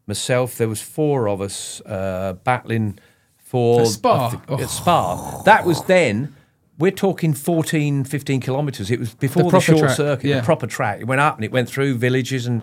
myself. There was four of us uh, battling for At Spa? Oh. At Spa. That was then. We're talking 14, 15 kilometres. It was before the, proper short track, circuit, yeah. the proper track. It went up and it went through villages and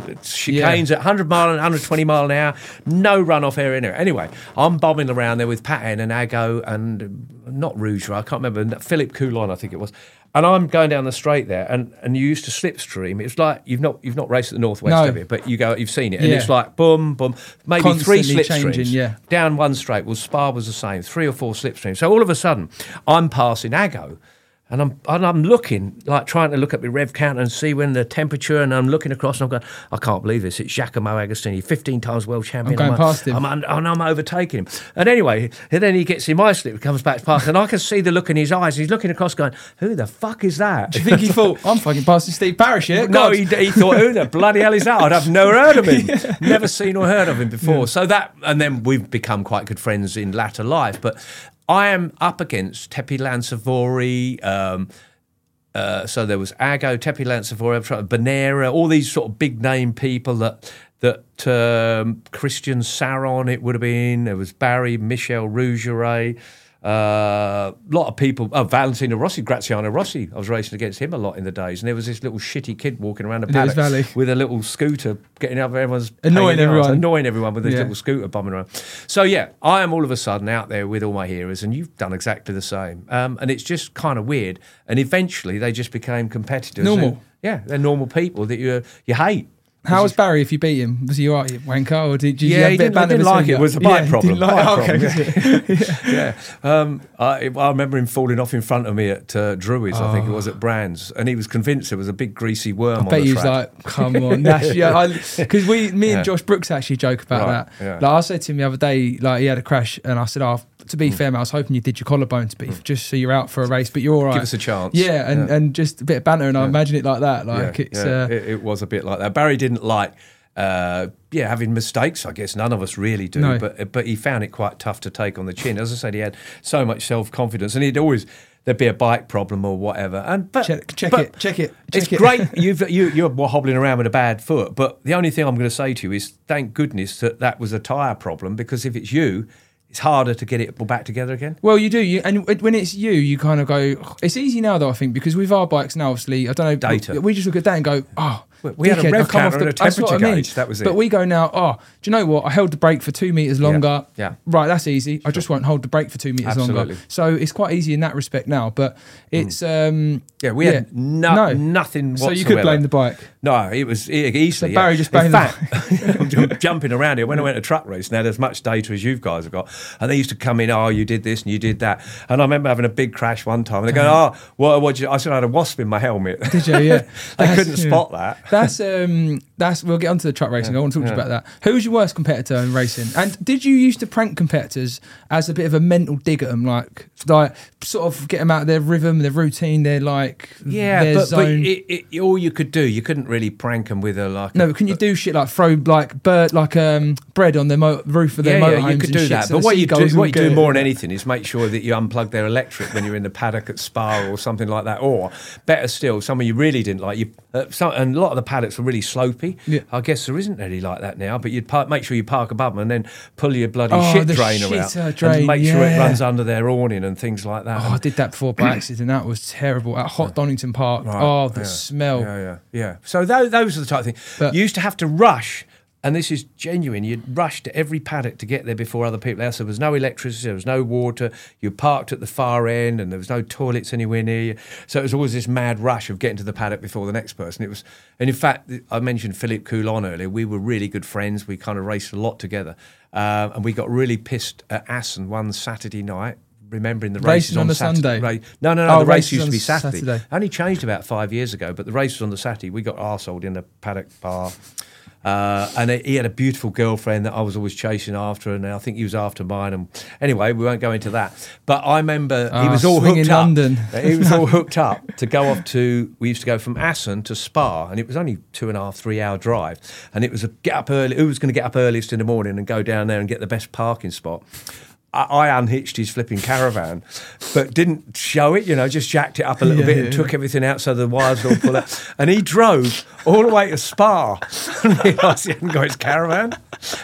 chicanes at 100 mile and 120 mile an hour, no runoff area in there. Anyway, I'm bombing around there with Pat Hen and Ago and not Rouge, I can't remember, Philip Coulon, I think it was. And I'm going down the straight there, and, and you used to slipstream. It's like you've not you've not raced at the northwest, No. have you? But you go, you've seen it, and Yeah. it's like boom, boom, maybe three Constantly slipstreams changing, yeah. down one straight. Well, Spa was the same, three or four slipstreams. So all of a sudden, I'm passing Ago. And I'm, and I'm looking, like trying to look at my rev counter and see when the temperature, and I'm looking across and I'm going, I can't believe this. It's Giacomo Agostini, 15 times world champion. I'm going I'm, past him. I'm, and I'm overtaking him. And anyway, and then he gets in my slip, comes back past, and I can see the look in his eyes. He's looking across going, Who the fuck is that? Do you think he thought I'm fucking passing Steve Parrish here? No, he, he thought, who the bloody hell is that? I'd have never heard of him. Never seen or heard of him before. So that, and then we've become quite good friends in latter life. But I am up against Tepi Länsivuori. Um, uh, so there was Ago, Tepi Länsivuori, Bonera, all these sort of big name people that that um, Christian Sarron it would have been. There was Barry, Michel Rougerie. A lot of people. Oh, Valentino Rossi, Graziano Rossi. I was racing against him a lot in the days, and there was this little shitty kid walking around the paddock Valley. with a little scooter, getting up everyone's Annoying everyone. annoying everyone with this Yeah. little scooter bombing around. So yeah, I am all of a sudden out there with all my heroes, and you've done exactly the same. Um, and it's just kind of weird. And eventually, they just became competitors. Normal. And, yeah, they're normal people that you you hate. How was Barry if you beat him? Was he all right, you wanker, or did, did you Yeah, have he a bit of didn't- banter didn't like it. It was a bike yeah, problem. Like, Bike oh, okay. problem, yeah. Um, I, I remember him falling off in front of me at uh, Druids, I think it was at Brands, and he was convinced there was a big greasy worm Oh. I on bet the he was like, "Come on, Nash." Yeah, because we, me and Yeah. Josh Brooks actually joke about Right, that. yeah. Like I said to him the other day, like he had a crash, and I said, "Oh, to be fair, mate, I was hoping you did your collarbones, but just so you're out for a race, but you're all right. Give us a chance. Yeah, and Yeah. and just a bit of banter, and I imagine it like that. Like yeah, it's yeah, uh, it, it was a bit like that. Barry didn't like, uh, yeah, having mistakes. I guess none of us really do, No. but but he found it quite tough to take on the chin. As I said, he had so much self confidence, and he'd always there'd be a bike problem or whatever. And but check, check but it, check it. It's it. great you've you, you're hobbling around with a bad foot, but the only thing I'm going to say to you is thank goodness that that was a tyre problem because if it's you, it's harder to get it back together again. Well, you do, you, and when it's you, you kind of go. It's easy now, though. I think because with our bikes now, obviously, I don't know. Data. We just look at that and go, oh, we had a rev come off the- and a temperature I mean. gauge, that was it. But we go now. Oh, do you know what? I held the brake for two meters longer. yeah. Right, that's easy. I just won't hold the brake for two meters longer. Absolutely. So it's quite easy in that respect now. But it's um, Yeah, we had no, nothing Whatsoever. So you could blame the bike. No, it was easily. So Barry yeah. just blamed the fact, I'm jumping around here. When I went to truck race, now there's as much data as you guys have got, and they used to come in. Oh, you did this and you did that, and I remember having a big crash one time. And they go, "Oh, what? What?" I said I had a wasp in my helmet. Did you? Yeah. they couldn't yeah. spot that. That's um that's we'll get onto the truck racing. I want to talk to you about that. Who's your worst competitor in racing? And did you used to prank competitors as a bit of a mental dig at them, like like sort of get them out of their rhythm, their routine, their like Yeah, their but, but it, it, all you could do, you couldn't really prank them with a like. no, a, can you do shit like throw like bird like um bread on their mo- roof of their yeah, motorhomes yeah, you could do that. so But what you do, what you do more than anything is make sure that you unplug their electric when you're in the paddock at Spa or something like that. Or better still, someone you really didn't like. You uh, some, and a lot of the paddocks were really slopey. Yeah. I guess there isn't any like that now. But you'd park, make sure you park above them and then pull your bloody Oh, shit the drainer out shitter uh, and drain, make sure it runs under their awning and things like that. Oh, I did that before by accident. That was terrible at Hot Donington Park. Right, Oh, the yeah, smell. Yeah, yeah, yeah. So those, those are the type of thing. But- you used to have to rush, and this is genuine. You'd rush to every paddock to get there before other people else. There was no electricity, there was no water. You parked at the far end, and there was no toilets anywhere near you. So it was always this mad rush of getting to the paddock before the next person. It was, and in fact, I mentioned Philippe Coulon earlier. We were really good friends. We kind of raced a lot together, um, and we got really pissed at Assen one Saturday night. Remembering the races Racing on a Saturday. Sunday? No, no, no. Oh, the race used to be Saturday. Saturday. Only changed about five years ago, but the race was on the Saturday. We got arseholed in the paddock bar. Uh, and he had a beautiful girlfriend that I was always chasing after, and I think he was after mine. And anyway, we won't go into that. But I remember he Ah, was all hooked up. London. he was all hooked up to go off to. We used to go from Assen to Spa, and it was only two and a half, three hour drive. And it was a get up early. Who was going to get up earliest in the morning and go down there and get the best parking spot? I, unhitched his flipping caravan, but didn't show it. You know, just jacked it up a little Yeah, bit and yeah. took everything out so the wires would all pull out. And he drove all the way to Spa and realised he hadn't got his caravan.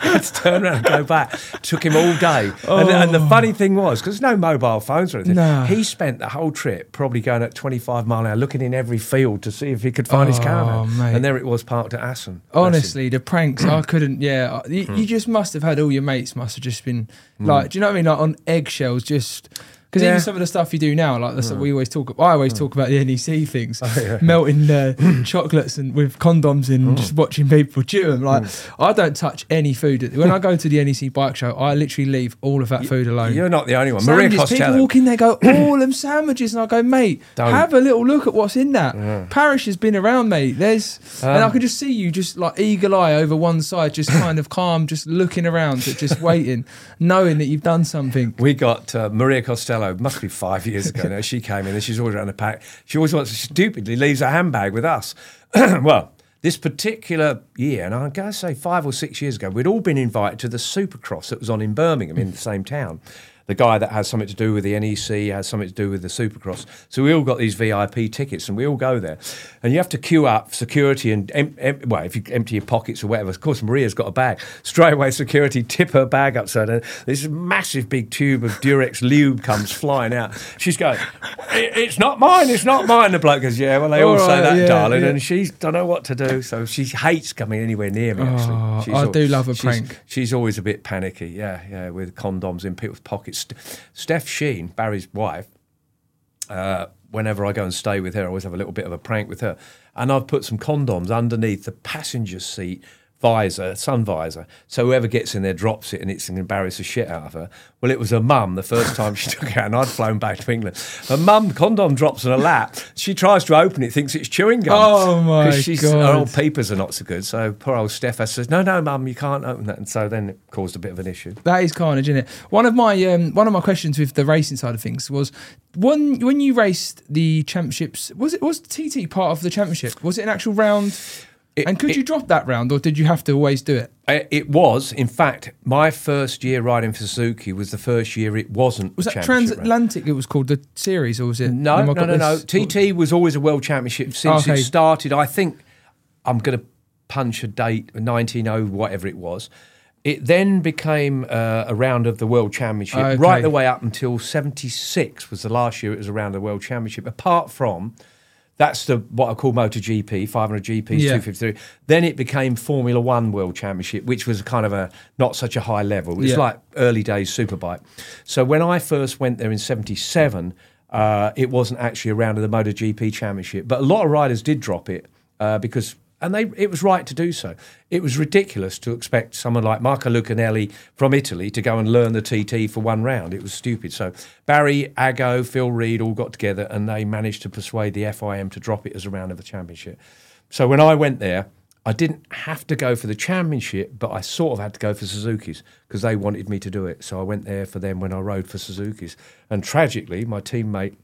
had to turn around and go back. Took him all day. And, and the funny thing was, because there's no mobile phones or anything, No. he spent the whole trip probably going at 25 mile an hour, looking in every field to see if he could find his Oh, caravan. mate. And there it was parked at Assen. Honestly, the pranks, I couldn't. Yeah, you, Hmm. you just must have had all your mates must have just been like, do you know what I mean? Like on eggshells, just because Yeah. Even some of the stuff you do now, like the stuff we always talk. I always talk about the NEC things, Oh, melting uh, chocolates and with condoms and Hmm. just watching people chew them. Like I don't touch any food when I go to the NEC bike show. I literally leave all of that food alone. You're not the only one. Maria Sandwiches, people walk in there, go all them sandwiches, and I go, mate, Don't. have a little look at what's in that. Parrish has been around, mate. There's, and I Um, could just see you just like eagle eye over one side, just kind of calm, just looking around, just waiting, knowing that you've done something. We got uh, Maria Costello, must be five years ago now. She came in and she's always around the pack. She always wants, to stupidly leaves her handbag with us. well, this particular year, and I'm going to say five or six years ago, we'd all been invited to the Supercross that was on in Birmingham in the same town. The guy that has something to do with the NEC has something to do with the Supercross. So we all got these VIP tickets and we all go there. And you have to queue up security and, em- em- well, if you empty your pockets or whatever. Of course, Maria's got a bag. Straight away, security tip her bag upside down. This massive big tube of Durex lube comes flying out. She's going, It's not mine, it's not mine. The bloke goes, Yeah, well, they all, All say that, yeah, darling. yeah. And she's don't know what to do. So she hates coming anywhere near me, actually. Oh, She's I al- do love a she's- prank. She's always a bit panicky, yeah, yeah, with condoms in people's pockets. St- Steph Sheene, Barry's wife, uh, whenever I go and stay with her, I always have a little bit of a prank with her. And I've put some condoms underneath the passenger seat visor, sun visor. So whoever gets in there drops it and it's going to embarrass the shit out of her. Well, it was her mum the first time she took it out and I'd flown back to England. Her mum, condom drops on her lap. She tries to open it, thinks it's chewing gum. Oh, my she's, Her old peepers are not so good. So poor old Steph says, no, no, mum, you can't open that. And so then it caused a bit of an issue. That is carnage, isn't it? One of my um, one of my questions with the racing side of things was when when you raced the championships, was it was TT part of the championship? Was it an actual round? It- and could it- you drop that round, or did you have to always do it? It was, in fact, my first year riding for Suzuki was the first year it wasn't. Was that championship round. transatlantic? It was called the series, or was it? No, no, no, no. TT was always a world championship since Okay. it started. I think I'm going to punch a date, 190, whatever it was. It then became uh, a round of the world championship, Okay. right the way up until 76 was the last year it was a round of the world championship. Apart from That's the what I call MotoGP, 500 GPs, Yeah. 253. Then it became Formula One World Championship, which was kind of a not such a high level. It's Yeah. like early days Superbike. So when I first went there in '77, uh, it wasn't actually a round of the MotoGP Championship, but a lot of riders did drop it uh, because. And they, it was right to do so. It was ridiculous to expect someone like Marco Lucchinelli from Italy to go and learn the TT for one round. It was stupid. So Barry, Ago, Phil Read all got together and they managed to persuade the FIM to drop it as a round of the championship. So when I went there, I didn't have to go for the championship, but I sort of had to go for Suzuki's because they wanted me to do it. So I went there for them when I rode for Suzuki's. And tragically, my teammate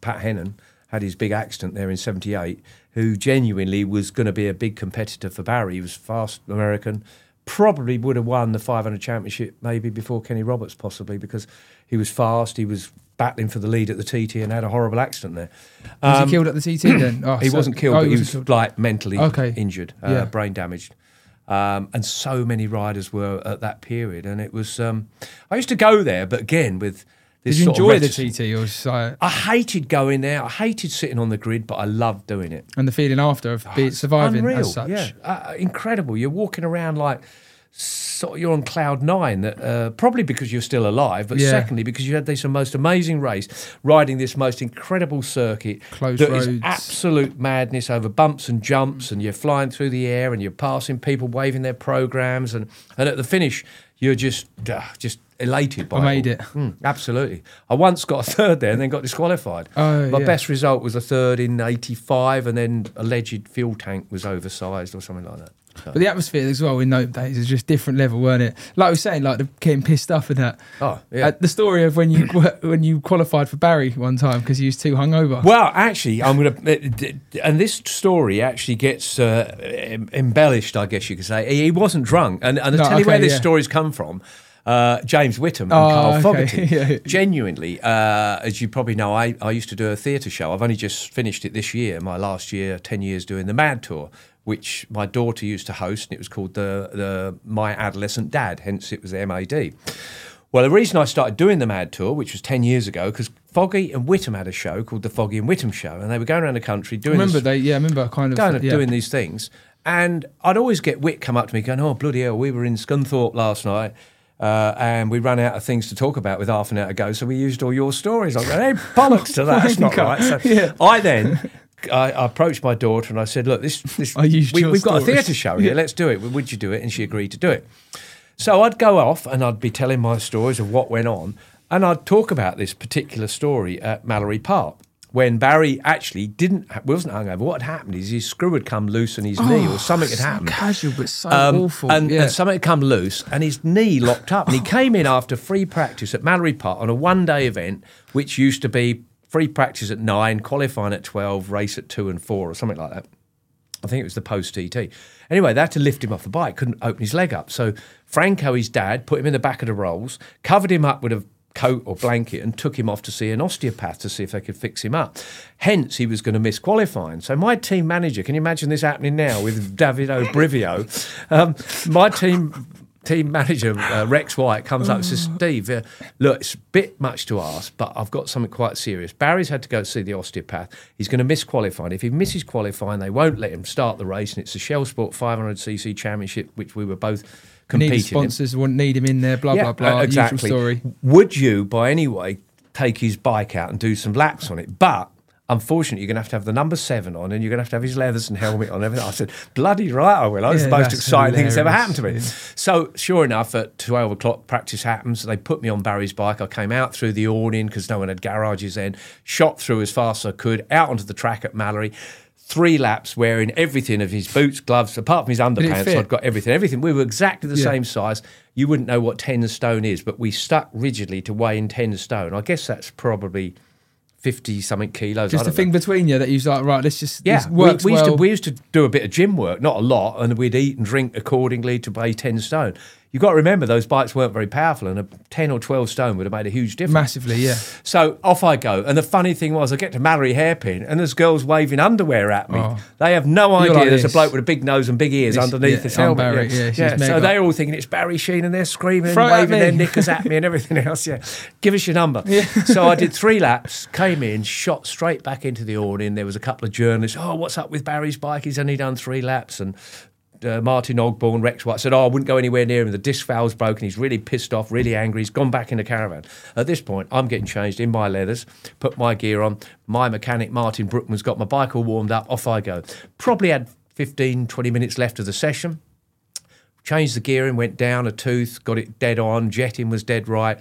Pat Hennen had his big accident there in 78, who genuinely was going to be a big competitor for Barry. He was fast American, probably would have won the 500 championship maybe before Kenny Roberts, possibly because he was fast, he was battling for the lead at the TT and had a horrible accident there. Was Um, he killed at the TT then? Oh, he so- wasn't killed, oh, but he was wasn't killed. like mentally Okay. injured, uh, Yeah. brain damaged. Um, and so many riders were at that period, and it was. Um, I used to go there, but again with Did you enjoy the TT or like, I hated going there. I hated sitting on the grid, but I loved doing it. and the feeling after of be, surviving Unreal, as such? yeah, uh, incredible. You're walking around like sort of you're on cloud nine. That uh, probably because you're still alive, but Yeah. secondly because you had this most amazing race, riding this most incredible circuit Close that is roads. absolute madness over bumps and jumps, and you're flying through the air and you're passing people waving their programs, and and at the finish you're just uh, just elated by I made all. it. Mm, absolutely. I once got a third there and then got disqualified. Oh, My yeah. best result was a third in 85 and then alleged fuel tank was oversized or something like that. But the atmosphere as well in those days is just different level, weren't it? Like I was saying, like the getting pissed off and that. Oh, yeah. Uh, the story of when you when you qualified for Barry one time because you was too hungover. Well, actually, I'm going to, and this story actually gets uh, embellished, I guess you could say. He wasn't drunk, and, and I'll No, tell you where this yeah. story's come from. Uh, James Whittam and Oh, Carl okay, Fogarty. yeah. Genuinely, uh, as you probably know, I, I used to do a theatre show. I've only just finished it this year, my last year, 10 years doing the Mad Tour, which my daughter used to host, and it was called the, the My Adolescent Dad, hence it was the MAD. Well, the reason I started doing the Mad Tour, which was 10 years ago, because Foggy and Whittam had a show called the Foggy and Whittam Show, and they were going around the country I doing remember this, they? Yeah, I remember kind of kind of yeah. doing these things. And I'd always get Whit come up to me going, Oh, bloody hell, we were in Scunthorpe last night. Uh, and we ran out of things to talk about with half an hour to go, so we used all your stories. I go, hey, bollocks to that. That's not right. So Yeah. I then I, I approached my daughter and I said, look, this, this we, we've got a theatre show here. Yeah. Let's do it. Would you do it? And she agreed to do it. So I'd go off and I'd be telling my stories of what went on, and I'd talk about this particular story at Mallory Park. When Barry actually didn't, wasn't hungover. What had happened is his screw had come loose in his knee, or something had Oh, so happened. casual, but so Um, awful. And, yeah. and something had come loose, and his knee locked up. And he came in after free practice at Mallory Park on a one day event, which used to be free practice at nine, qualifying at 12, race at two and four, or something like that. I think it was the post TT. Anyway, they had to lift him off the bike, couldn't open his leg up. So Franco, his dad, put him in the back of the rolls, covered him up with a coat or blanket, and took him off to see an osteopath to see if they could fix him up. Hence, he was going to miss qualifying. So my team manager, can you imagine this happening now with Davide Brivio? Um, my team. Team manager uh, Rex White comes up and says, "Steve, uh, look, it's a bit much to ask, but I've got something quite serious. Barry's had to go see the osteopath. He's going to miss qualifying. If he misses qualifying, they won't let him start the race, and it's the Shell Sport 500cc Championship, which we were both competing in. sponsors, wouldn't need him in there. Blah Yeah, blah blah. uh, exactly. Usual story. Would you, by any way, take his bike out and do some laps on it? But unfortunately, you're going to have to have the number seven on, and you're going to have to have his leathers and helmet on. and Everything. I said, bloody right, I will. It's Yeah, the most exciting thing that's ever happened to me. So, sure enough, at 12 o'clock, practice happens. They put me on Barry's bike. I came out through the awning because no one had garages then, shot through as fast as I could, out onto the track at Mallory. Three laps wearing everything of his boots, gloves, apart from his underpants. I'd got everything. Everything. We were exactly the Yeah. same size. You wouldn't know what 10 stone is, but we stuck rigidly to weighing 10 stone. I guess that's probably 50 something kilos. Just a thing know. between you that you was like, right, let's just Yeah, we, we used well. to we used to do a bit of gym work, not a lot, and we'd eat and drink accordingly to weigh ten stone. You've got to remember those bikes weren't very powerful, and a 10 or 12 stone would have made a huge difference. Massively, yeah. So off I go. And the funny thing was, I get to Mallory Hairpin, and there's girls waving underwear at me. Oh. They have no idea like there's this. a bloke with a big nose and big ears This- underneath yeah, this helmet. Barry, yeah, she's So they're all thinking it's Barry Sheene, and they're screaming, Throw and waving their knickers at me, and everything else. Yeah, give us your number. so I did three laps, came in, shot straight back into the awning. There was a couple of journalists. Oh, what's up with Barry's bike? He's only done three laps, and uh, Martin Ogborn, Rex White said, Oh, I wouldn't go anywhere near him. The disc valve's broken. He's really pissed off, really angry. He's gone back in the caravan. At this point, I'm getting changed in my leathers, put my gear on. My mechanic, Martin Brookman's got my bike all warmed up. Off I go. Probably had 15, 20 minutes left of the session. Changed the gearing, went down a tooth, got it dead on. Jetting was dead right.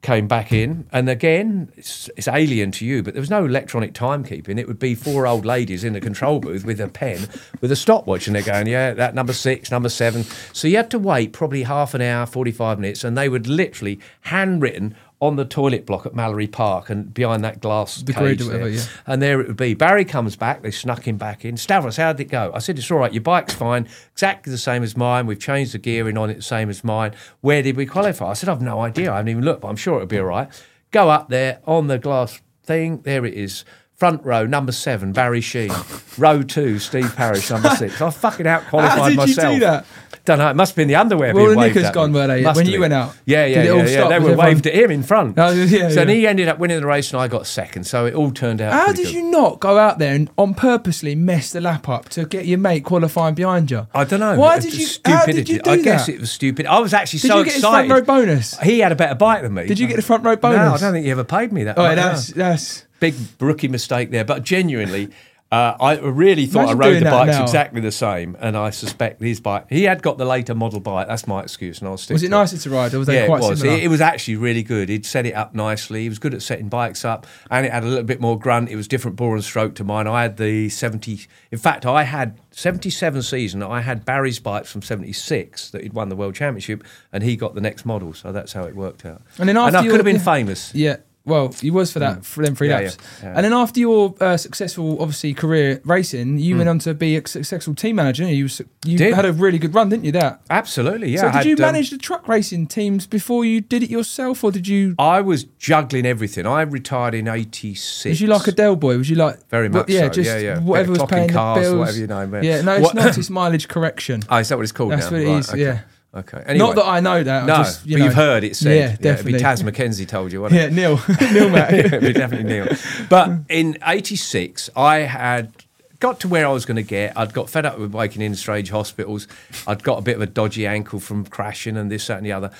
Came back in, and again, it's, it's alien to you, but there was no electronic timekeeping. It would be four old ladies in the control booth with a pen, with a stopwatch, and they're going, "Yeah, that number six, number seven. So you had to wait probably half an hour, forty-five minutes, and they would literally handwritten on the toilet block at Mallory Park and behind that glass The cage whatever, yeah. And there it would be. Barry comes back. They snuck him back in. Stavros, how did it go? I said, it's all right. Your bike's fine. Exactly the same as mine. We've changed the gearing on it the same as mine. Where did we qualify? I said, I've no idea. I haven't even looked, but I'm sure it'll be all right. Go up there on the glass thing. There it is. Front row, number seven, Barry Sheene. row two, Steve Parrish, number six. I fucking out qualified How did you myself. do that? Don't know. It must have been the underwear. Well, the knickers gone, were they, Must when you been. went out? Yeah, yeah, Did it yeah. yeah. They were everyone- waved at him in front. Oh, yeah, so yeah. he ended up winning the race, and I got second. So it all turned out. How did good. you not go out there and on purposely mess the lap up to get your mate qualifying behind you? I don't know. Why did you? Stupidity. How did you do I guess it was stupid. I was actually Did so you get excited. front row bonus? He had a better bike than me. Did you get the front row bonus? No, I don't think he ever paid me that. Oh, much, that's that's. big rookie mistake there. But genuinely, uh, I really thought Imagine I rode the bikes now. exactly the same, and I suspect his bike. He had got the later model bike. That's my excuse, and I'll stick. Was it nicer to ride, or was they yeah, quite it was. similar? It, it was actually really good. He'd set it up nicely. He was good at setting bikes up, and it had a little bit more grunt. It was different bore and stroke to mine. I had the seventy. In fact, I had seventy-seven season. I had Barry's bikes from seventy-six that he'd won the world championship, and he got the next model. So that's how it worked out. And then after I could have been famous. Yeah. Well, he was for that for them three Mm. Yeah, laps, yeah, yeah. and then after your uh, successful, obviously career racing, you went on to be a successful team manager. You was- you Mm. Did. had a really good run, didn't you? That. Absolutely, yeah. so did you um, manage the truck racing teams before you did it yourself, or did you? I was juggling everything. I retired in '86. Was you like a Del Boy? Was you like Very what- much yeah, so, just yeah, yeah. whatever was paying cars, the bills, whatever you know, man. Yeah, no, it's What- not. It's mileage correction. Oh, is that what it's called That's now? what it Right, is, okay. yeah. Okay. Anyway. Not that I know that. I No, just, you but know. you've heard it said. Yeah, it'd definitely. be Taz Mackenzie told you, wouldn't Yeah, it? Neil, Neil Matt. it'd be definitely Neil. But in '86, I had got to where I was going to get. I'd got fed up with waking in strange hospitals. I'd got a bit of a dodgy ankle from crashing and this, that, and the other.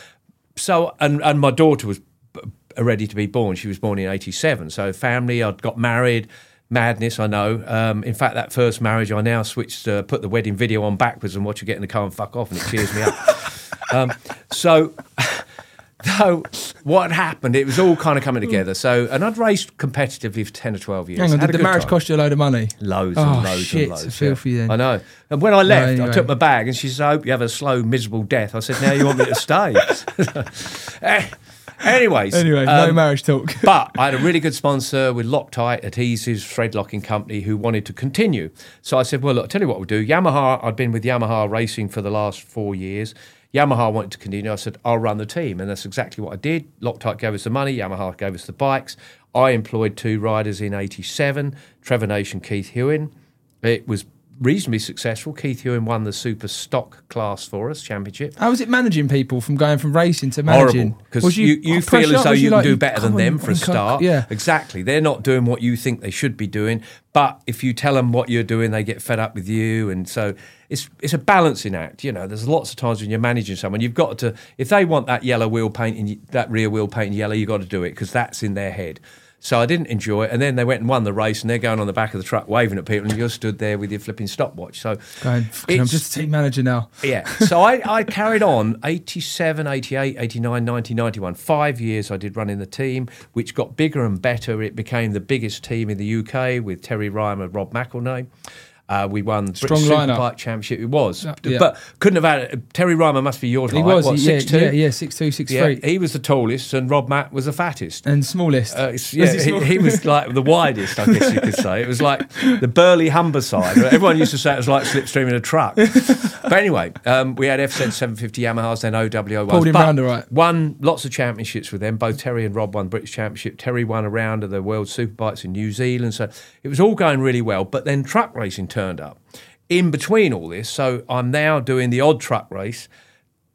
So, and and my daughter was b- ready to be born. She was born in '87. So, family. I'd got married. Madness, I know. Um, in fact, that first marriage, I now switched to put the wedding video on backwards and watch her get in the car and fuck off, and it cheers me up. Um, so, so what happened? It was all kind of coming together. So, and I'd raced competitively for ten or twelve years. Hang on, Had did the marriage time. cost you a load of money? Loads Oh, and loads shit, and loads. I feel yeah. for you then. I know. And when I left, anyway. I took my bag and she said, I hope you have a slow, miserable death. I said, now you want me to stay. Anyways. Anyway, no um, marriage talk. but I had a really good sponsor with Loctite Adhesives, thread locking company, who wanted to continue. So I said, well, look, I'll tell you what we'll do. Yamaha, I'd been with Yamaha racing for the last four years. Yamaha wanted to continue. I said, I'll run the team. And that's exactly what I did. Loctite gave us the money, Yamaha gave us the bikes. I employed two riders in 87, Trevor Nation, Keith Huewen. It was reasonably successful. Keith Huewen won the super stock class for us, championship. How was it managing people from going from racing to managing? Horrible because Was you, you, feel as though Was you can do better than them for a start. Yeah. exactly. They're not doing what you think they should be doing, but if you tell them what you're doing, they get fed up with you, and so it's it's a balancing act. You know, there's lots of times when you're managing someone, you've got to if they want that yellow wheel paint in that rear wheel painting yellow, you've got to do it because that's in their head. So I didn't enjoy it, and then they went and won the race, and they're going on the back of the truck waving at people, and you're stood there with your flipping stopwatch. So Going, I'm just a team manager now. yeah. So I, I carried on 87, 88, 89, 90, 91. Five years I did running the team, which got bigger and better. It became the biggest team in the UK with Terry Rymer and Rob McElnea. Uh, we won Strong British lineup. Superbike Championship. It was, yeah. but couldn't have had it. Terry Rymer must be yours. He was, what, yeah, 6'2"? yeah, yeah, six two, six Yeah, three, he was the tallest, and Rob Matt was the fattest. and smallest. Uh, it's- Was yeah, he he, small? he was like the widest, I guess you could say. It was like the burly Humberside. Everyone used to say it was like slipstream in a truck. but anyway, um, we had FZ 750 Yamahas, then OWO. Pulled him round right. Won lots of championships with them. Both Terry and Rob won British Championship. Terry won a round of the World Superbikes in New Zealand. So it was all going really well. But then truck racing turned up in between all this. So I'm now doing the odd truck race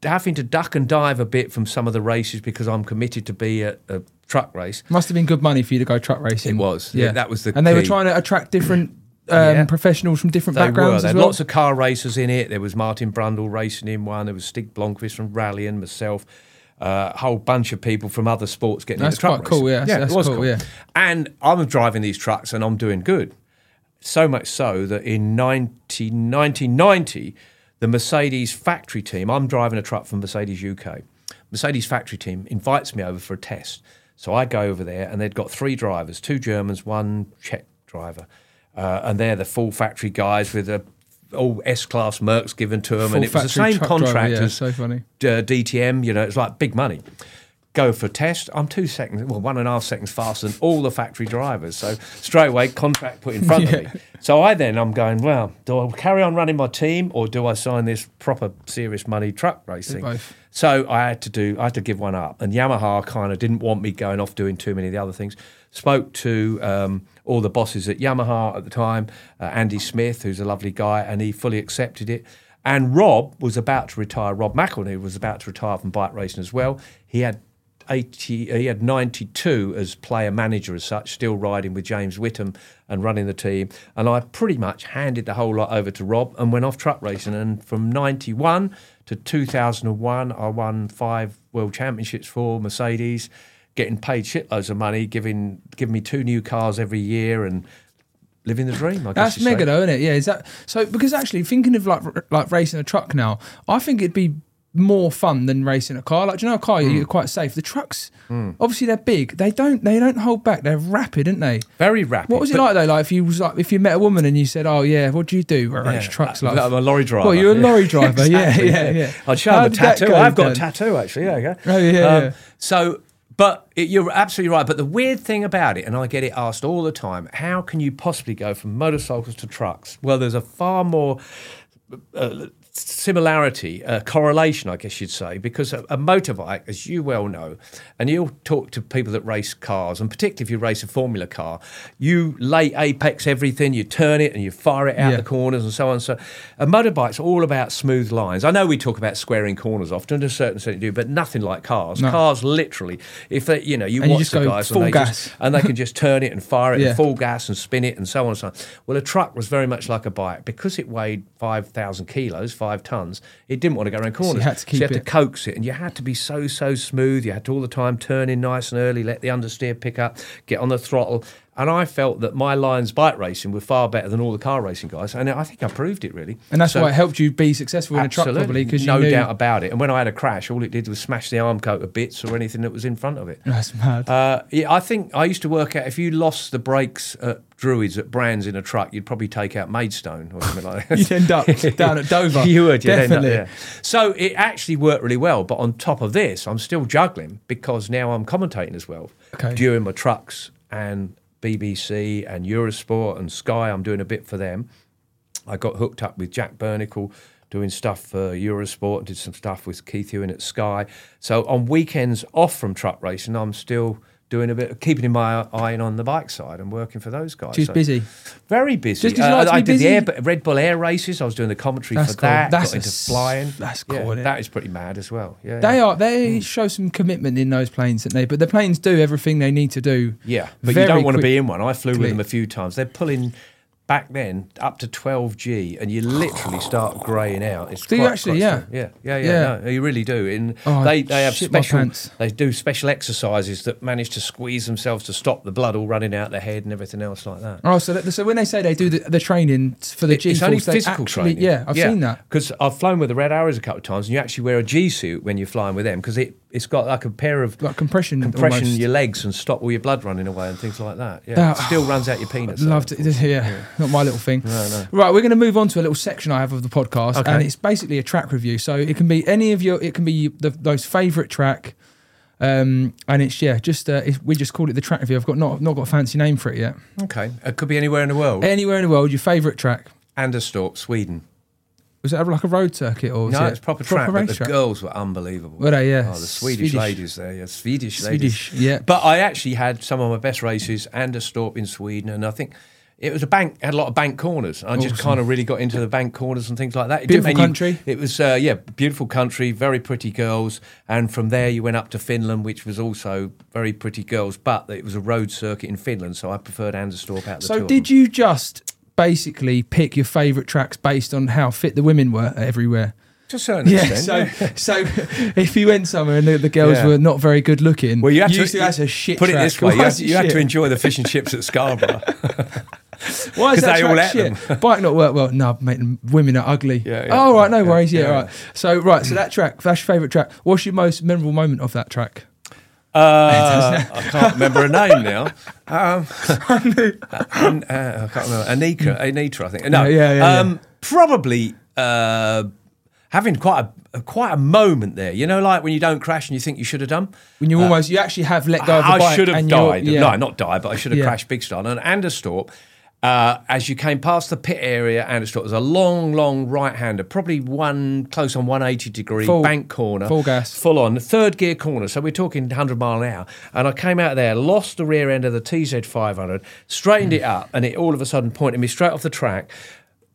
having to duck and dive a bit from some of the races because I'm committed to be at a truck race. Must have been good money for you to go truck racing. It was. Yeah, that was the And they were trying to attract different um, Yeah. professionals from different They backgrounds There as well. lots of car racers in it. There was Martin Brundle racing in one. There was Stig Blomqvist from rallying, myself, uh, a whole bunch of people from other sports getting That's into truck quite cool, racing. yeah, that's was cool, yeah. And I'm driving these trucks and I'm doing good. So much so that in 19, 1990, the Mercedes factory team, I'm driving a truck from Mercedes UK. Mercedes factory team invites me over for a test. So I go over there and they'd got three drivers, two Germans, one Czech driver. Uh, and they're the full factory guys with a all S-class Mercs given to them, Full and it was the same truck driver, contract yeah, as so funny. uh, DTM. You know, it's like big money. Go for a test. I'm two seconds, well, one and a half seconds faster than all the factory drivers. So straight away, contract put in front Yeah. of me. So I then I'm going, well, do I carry on running my team or do I sign this proper serious money truck racing? So I had to do, I had to give one up. And Yamaha kind of didn't want me going off doing too many of the other things. Spoke to um, all the bosses at Yamaha at the time, uh, Andy Smith, who's a lovely guy, and he fully accepted it. And Rob was about to retire. Rob McElnea was about to retire from bike racing as well. He had 80, he had 92 as player manager as such, still riding with James Whittam and running the team. And I pretty much handed the whole lot over to Rob and went off truck racing. And from 91 to 2001, I won five world championships for Mercedes, getting paid shitloads of money, giving giving me two new cars every year and living the dream. I guess That's you say. mega though, isn't it? Yeah, is that so? Because actually, thinking of like like racing a truck now, I think it'd be more fun than racing a car. Like, do you know, a car Hmm. you're quite safe. The trucks, obviously, they're big. They don't they don't hold back. They're rapid, aren't they? Very rapid. What was it like though? Like if you was like if you met a woman and you said, "Oh yeah, what do you do?" Well, race Yeah. trucks. Like I'm a lorry driver. Well, you're a Yeah. lorry driver. Yeah, Exactly, yeah, yeah. I'd show them a tattoo. Go, I've got a tattoo actually. Yeah, yeah. Oh, yeah, yeah. So, but it, you're absolutely right. But the weird thing about it, and I get it asked all the time, how can you possibly go from motorcycles to trucks? Well, there's a far more uh, similarity, uh, correlation, I guess you'd say, because a, a motorbike, as you well know, and you'll talk to people that race cars, and particularly if you race a Formula car, you lay apex everything, you turn it and you fire it out Yeah. the corners and so on. So a motorbike's all about smooth lines. I know we talk about squaring corners often, to a certain extent you do, but nothing like cars. No. Cars literally, if they, you know, you And you watch just the guys and they gas. just and they can just turn it and fire it Yeah. and full gas and spin it and so on and so on. Well, a truck was very much like a bike because it weighed five thousand kilos, five tons. It didn't want to go around corners. had to keep you had to coax it, and you had to be so so smooth. You had to all the time turn in nice and early, let the understeer pick up, get on the throttle. And I felt that my Lions bike racing were far better than all the car racing guys, and I think I proved it really. And that's So- why it helped you be successful in a truck, probably because you no knew. doubt about it. And when I had a crash, all it did was smash the Armco to bits or anything that was in front of it. That's mad. Uh, yeah, I think I used to work out if you lost the brakes at Druids at Brands in a truck, you'd probably take out Maidstone or something like that. You'd end up down at Dover. you would, you'd end up Definitely. So it actually worked really well. But on top of this, I'm still juggling because now I'm commentating as well Okay. during my trucks and BBC and Eurosport and Sky. I'm doing a bit for them. I got hooked up with Jack Burnicle doing stuff for Eurosport, and did some stuff with Keith Huewen at Sky. So on weekends off from truck racing, I'm still doing a bit, keeping my eye on the bike side and working for those guys. She's So busy. Very busy. Just Uh, like I did the air, Red Bull Air races. I was doing the commentary That's for cool. that. That's got into s- flying. that's Yeah, cool, it? that is pretty mad as well. Yeah, They yeah. are. They show some commitment in those planes, don't they? But the planes do everything they need to do. Yeah, but you don't want to be in one. I flew with them a few times. They're pulling back then up to 12G, and you literally start greying out. It's Do you actually? quite Yeah. yeah, yeah, yeah, Yeah. No, you really do. And Oh, they they have special. They do special exercises that manage to squeeze themselves to stop the blood all running out their head and everything else like that. Oh, so that, so when they say they do the, the training for the It- G it's only physical actually, training. yeah, I've seen that. Because I've flown with the Red Arrows a couple of times, and you actually wear a G suit when you're flying with them because it it's got like a pair of like compression, compression almost. your legs and stop all your blood running away and things like that. Yeah, That- it still runs out your penis. though. Loved it. Yeah, not my little thing. No, no. Right, we're going to move on to a little section I have of the podcast, Okay. and it's basically a track review. So it can be any of your, it can be the those favourite track, um, and it's yeah, just uh, it's, we just called it the track review. I've got not not got a fancy name for it yet. Okay, it could be anywhere in the world. Anywhere in the world, your favourite track Anderstorp, Sweden. Was it like a road circuit or was No, it it's proper track. but the girls were unbelievable. Were they? Yeah. Oh, the Swedish, Swedish. ladies there. Yeah, Swedish, ladies. Swedish, yeah. But I actually had some of my best races, Anderstorp in Sweden, and I think it was a bank had a lot of bank corners. I just kind of really got into the bank corners and things like that. It Beautiful country. It was uh, yeah, beautiful country, very pretty girls, and from there you went up to Finland, which was also very pretty girls. But it was a road circuit in Finland, so I preferred Anderstorp out of the So did you just basically pick your favourite tracks based on how fit the women were everywhere? To a certain Yeah, extent. so so if you went somewhere and the, the girls Yeah. were not very good looking, Well, you had used to, that's a shit. Put it this way: you Why is you to enjoy the fish and chips at Scarborough. Why is that they all track shit? Bike not work well. No, mate, women are ugly. Yeah, yeah. oh right, no Yeah, worries. Yeah, yeah, right. So right, so that track, that's your favourite track. What's your most memorable moment of that track? Uh, I can't remember her name now. Um, An- uh, I can't remember. Anita, Anita, I think. No, Yeah, yeah, yeah, um, probably uh, having quite a, quite a moment there. You know, like when you don't crash and you think you should have done. When you almost, you actually have let go of the Uh, I bike. should have and you're- died. Yeah. No, not died, but I should have Yeah. crashed big style. And Anderstorp, uh, as you came past the pit area, Anderstorp was a long, long right hander, probably one close on 180 degree Full- bank corner. full gas. Full on, third gear corner. So we're talking 100 mile an hour. And I came out there, lost the rear end of the TZ500, straightened it up, and it all of a sudden pointed me straight off the track.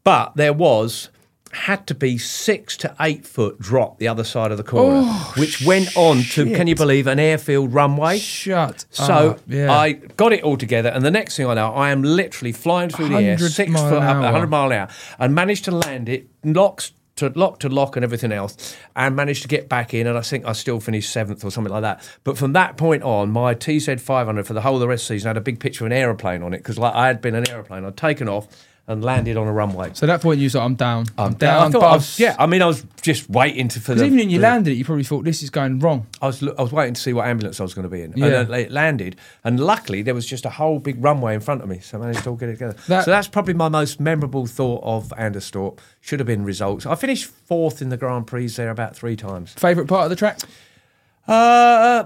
But there was. Had to be six to eight foot drop the other side of the corner, Oh, which went on to, can you believe, an airfield runway. Shut. So up, yeah. I got it all together, and the next thing I know, I am literally flying through the air, six foot up, hour. 100 mile an hour, and managed to land it, locks to lock to lock, and everything else, and managed to get back in. And I think I still finished seventh or something like that. But from that point on, my TZ 500 for the whole of the rest of the season had a big picture of an aeroplane on it because like I had been an aeroplane, I'd taken off and landed on a runway. So at that point, you thought, I'm down. I'm, I down. thought but I was, yeah, I mean, I was just waiting to for the. even when you the- landed it, you probably thought this is going wrong. I was I was waiting to see what ambulance I was going to be in. Yeah. And it landed, and luckily there was just a whole big runway in front of me, so I managed to all get it together. That- so that's probably my most memorable thought of Anderstorp. Should have been results. I finished fourth in the Grand Prix there about three times. Favourite part of the track Uh,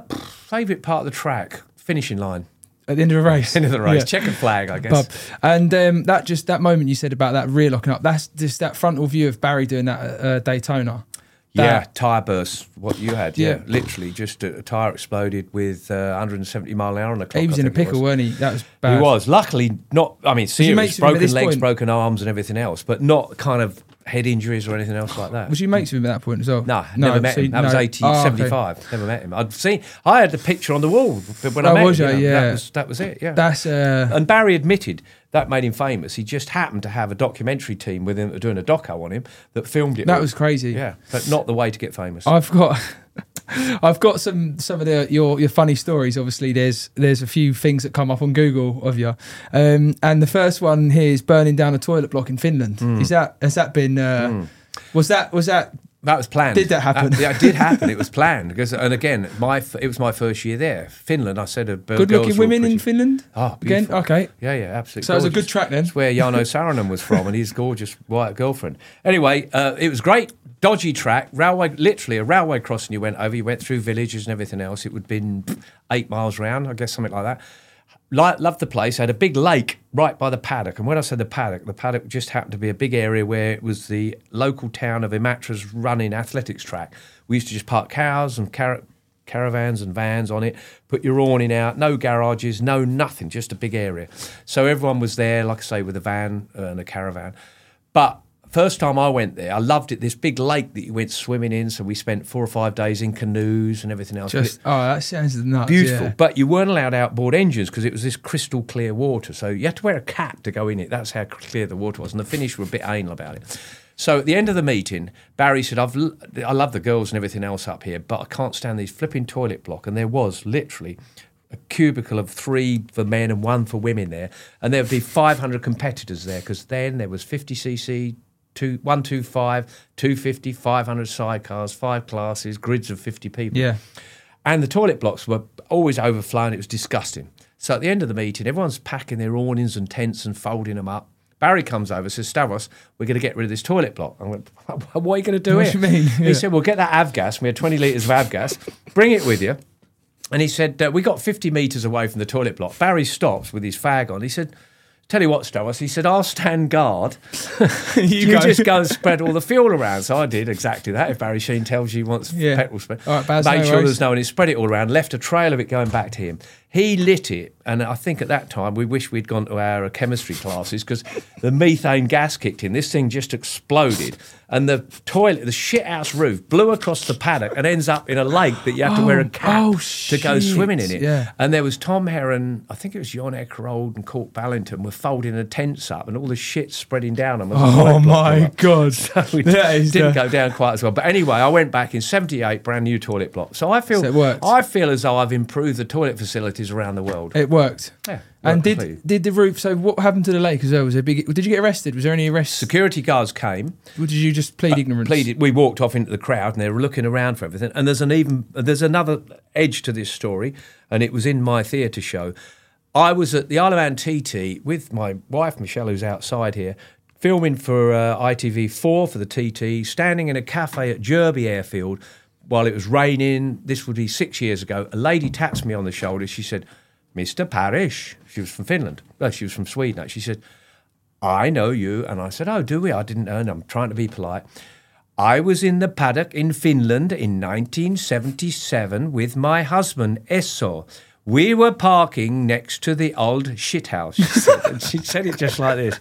favorite part of the track, finishing line, at the end of the race. end of the race, Yeah. checkered flag, I guess. Bub. And um, that just that moment you said about that rear locking up. That's just that frontal view of Barry doing that at uh, Daytona. Yeah, tyre burst. What you had, yeah, Yeah. literally, just a, a tyre exploded with uh, 170 mile an hour on the clock. he was in a pickle, was. weren't he? That was bad. He was. Luckily, not. I mean, serious, broken legs, point? broken arms, and everything else, but not kind of head injuries or anything else like that. Was you mates with him at that point as well? no, never met so him. That was no. 80, Oh, okay. 75. Never met him. I'd seen. I had the picture on the wall when I Oh, met was him. you know, Yeah. that was that was it. Yeah. That's uh, and Barry admitted that made him famous. He just happened to have a documentary team with him that were doing a doco on him that filmed it. That all. was crazy. Yeah, but not the way to get famous. I've got I've got some some of the your your funny stories. Obviously, there's there's a few things that come up on Google of you, um, and the first one here is burning down a toilet block in Finland. Hmm. Is that has that been? Uh, Was that was that? That was planned. Did that happen? yeah, it did happen. It was planned because, and again, my f- it was my first year there. Finland, I said, uh, good-looking women in Finland. Oh, again. Okay. Yeah, yeah, absolutely. So it was a good track then? It's where Jarno Saarinen was from and his gorgeous white girlfriend. Anyway, uh, it was great. Dodgy track, railway, literally a railway crossing you went over. You went through villages and everything else. It would have been eight miles round, I guess, something like that. Like, loved the place. Had a big lake right by the paddock. And when I said the paddock, the paddock just happened to be a big area where it was the local town of Imatra's running athletics track. We used to just park cows and car- caravans and vans on it, put your awning out, no garages, no nothing, just a big area. So everyone was there, like I say, with a van and a caravan. But first time I went there, I loved it. This big lake that you went swimming in. So we spent four or five days in canoes and everything else. Just oh, that sounds nuts. beautiful. yeah. But you weren't allowed outboard engines because it was this crystal clear water. So you had to wear a cap to go in it. That's how clear the water was. And the Finnish were a bit anal about it. So at the end of the meeting, Barry said, I've, l- I love the girls and everything else up here, but I can't stand these flipping toilet block. And there was literally a cubicle of three for men and one for women there. And there would be 500 competitors there because then there was 50cc, two, 125, 250, 500 sidecars, five classes, grids of 50 people. Yeah. And the toilet blocks were always overflowing. It was disgusting. So at the end of the meeting, everyone's packing their awnings and tents and folding them up. Barry comes over, says, Stavros, we're going to get rid of this toilet block. I went, what are you going to do What do you mean? He Yeah. said, well, get that avgas. We had 20 litres of avgas. Bring it with you. And he said, uh, we got 50 metres away from the toilet block. Barry stops with his fag on. He said, tell you what, Stavros, he said, I'll stand guard. you go. just go and spread all the fuel around. So I did exactly that. If Barry Sheene tells you he wants Yeah. petrol spread, right, Baz, make no sure worries. there's no one. He spread it all around, left a trail of it going back to him. He lit it, and I think at that time we wish we'd gone to our chemistry classes because the methane gas kicked in. This thing just exploded, and the toilet, the shithouse roof, blew across the paddock and ends up in a lake that you have to wear a Oh, cap oh, to go swimming in it. Yeah. And there was Tom Herron, I think it was Jon Ekerold and Kork Ballington were folding the tents up, and all the shit spreading down them. Oh my god! So is didn't the- go down quite as well. But anyway, I went back in '78, brand new toilet block. So I feel So. I feel as though I've improved the toilet facilities around the world. It worked. Yeah, And did completely. did the roof? So what happened to the lake as well? Was there big? Did you get arrested? Was there any arrests? Security guards came. Or did you just plead ignorance? Pleaded. We walked off into the crowd, and they were looking around for everything. And there's an even there's another edge to this story, and it was in my theatre show. I was at the Isle of Man TT with my wife Michelle, who's outside here, filming for uh, ITV4 for the TT, standing in a cafe at Jurby Airfield while it was raining. This would be six years ago. A lady taps me on the shoulder. She said, "Mr. Parrish." She was from Finland. Well, she was from Sweden. She said, I know you. And I said, Oh, do we? I didn't know. And I'm trying to be polite. I was in the paddock in Finland in 1977 with my husband, Esso. We were parking next to the old shithouse. She said, she said it just like this.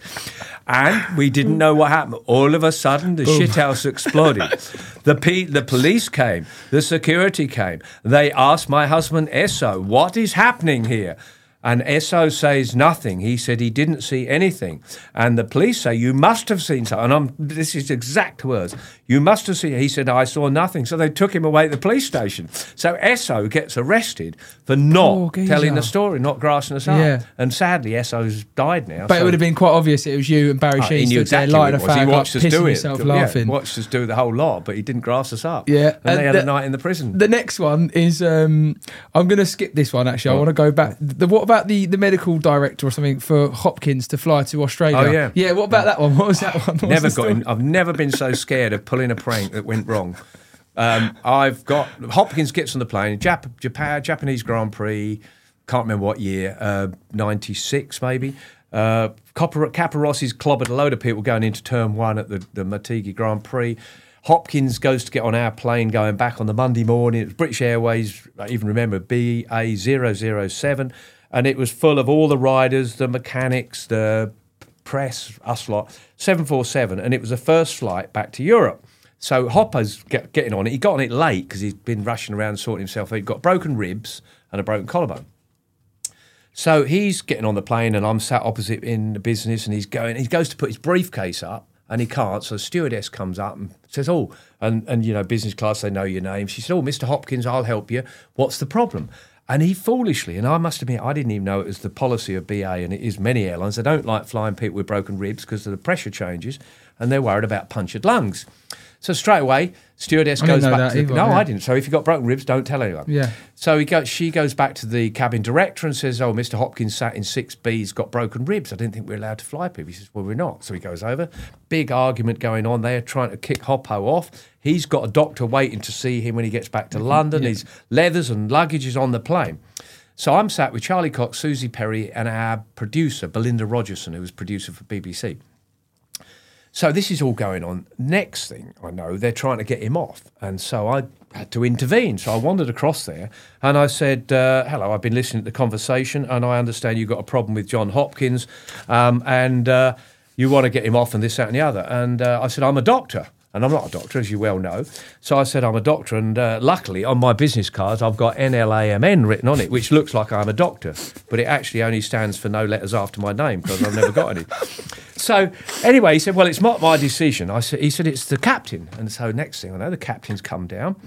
And we didn't know what happened. All of a sudden, the shithouse exploded. The, pe- the police came, the security came. They asked my husband, Esso, what is happening here? And Esso says nothing. He said he didn't see anything. And the police say, You must have seen something. And I'm, this is exact words. You must have seen. He said, I saw nothing. So they took him away to the police station. So Esso gets arrested for not telling the story, not grassing us up. Yeah. And sadly, Esso's died now. But it would have been quite obvious it was you and Barry Oh, Sheene he knew stood there exactly what lighting it. He watched us do it. himself Yeah, laughing. watched us do the whole lot, but he didn't grass us up. Yeah, And, they had the, a night in the prison. The next one is um, I'm going to skip this one. Actually, I Oh. want to go back. The, what about the the medical director or something for Hopkins to fly to Australia? Oh, yeah. yeah. What about that one? What was that one? What never got. In, I've never been so scared of pulling a prank that went wrong. Um, I've got Hopkins gets on the plane. Jap, Japan, Japanese Grand Prix. Can't remember what year. Uh, Ninety six maybe. Uh, Copper, Capirossi's clobbered a load of people going into turn one at the, the Motegi Grand Prix. Hopkins goes to get on our plane going back on the Monday morning. It was British Airways, I even remember BA007, and it was full of all the riders, the mechanics, the press, us lot, 747, and it was the first flight back to Europe. So Hopper's get, getting on it. He got on it late because he'd been rushing around sorting himself out. He got broken ribs and a broken collarbone. So he's getting on the plane, and I'm sat opposite in the business, and he's going. He goes to put his briefcase up, and he can't. So the stewardess comes up and says, "Oh, and and you know, business class, they know your name." She said, "Oh, Mr. Hopkins, I'll help you. What's the problem?" And he foolishly, and I must admit, I didn't even know it was the policy of BA, and it is many airlines. They don't like flying people with broken ribs because of the pressure changes, and they're worried about punctured lungs. So straight away, stewardess I goes back to the, either, no, yeah. I didn't. So if you've got broken ribs, don't tell anyone. Yeah. So he goes, she goes back to the cabin director and says, "Oh, Mr. Hopkins sat in six B. He's got broken ribs. I didn't think we were allowed to fly people." He says, "Well, we're not." So he goes over. Big argument going on. They are trying to kick Hoppo off. He's got a doctor waiting to see him when he gets back to mm-hmm. London. His leathers and luggage is on the plane. So I'm sat with Charlie Cox, Suzi Perry, and our producer Belinda Rogerson, who was producer for BBC. So this is all going on. Next thing I know, they're trying to get him off, and so I had to intervene. So I wandered across there, and I said, uh, "Hello, I've been listening to the conversation, and I understand you've got a problem with John Hopkins, um, and uh, you want to get him off, and this, that, and the other." And uh, I said, "I'm a doctor." And I'm not a doctor, as you well know. So I said, I'm a doctor. And uh, luckily, on my business cards, I've got NLAMN written on it, which looks like I'm a doctor. But it actually only stands for no letters after my name because I've never got any. So anyway, he said, "Well, it's not my decision." I said, "He said it's the captain." And so next thing I know, the captain's come down,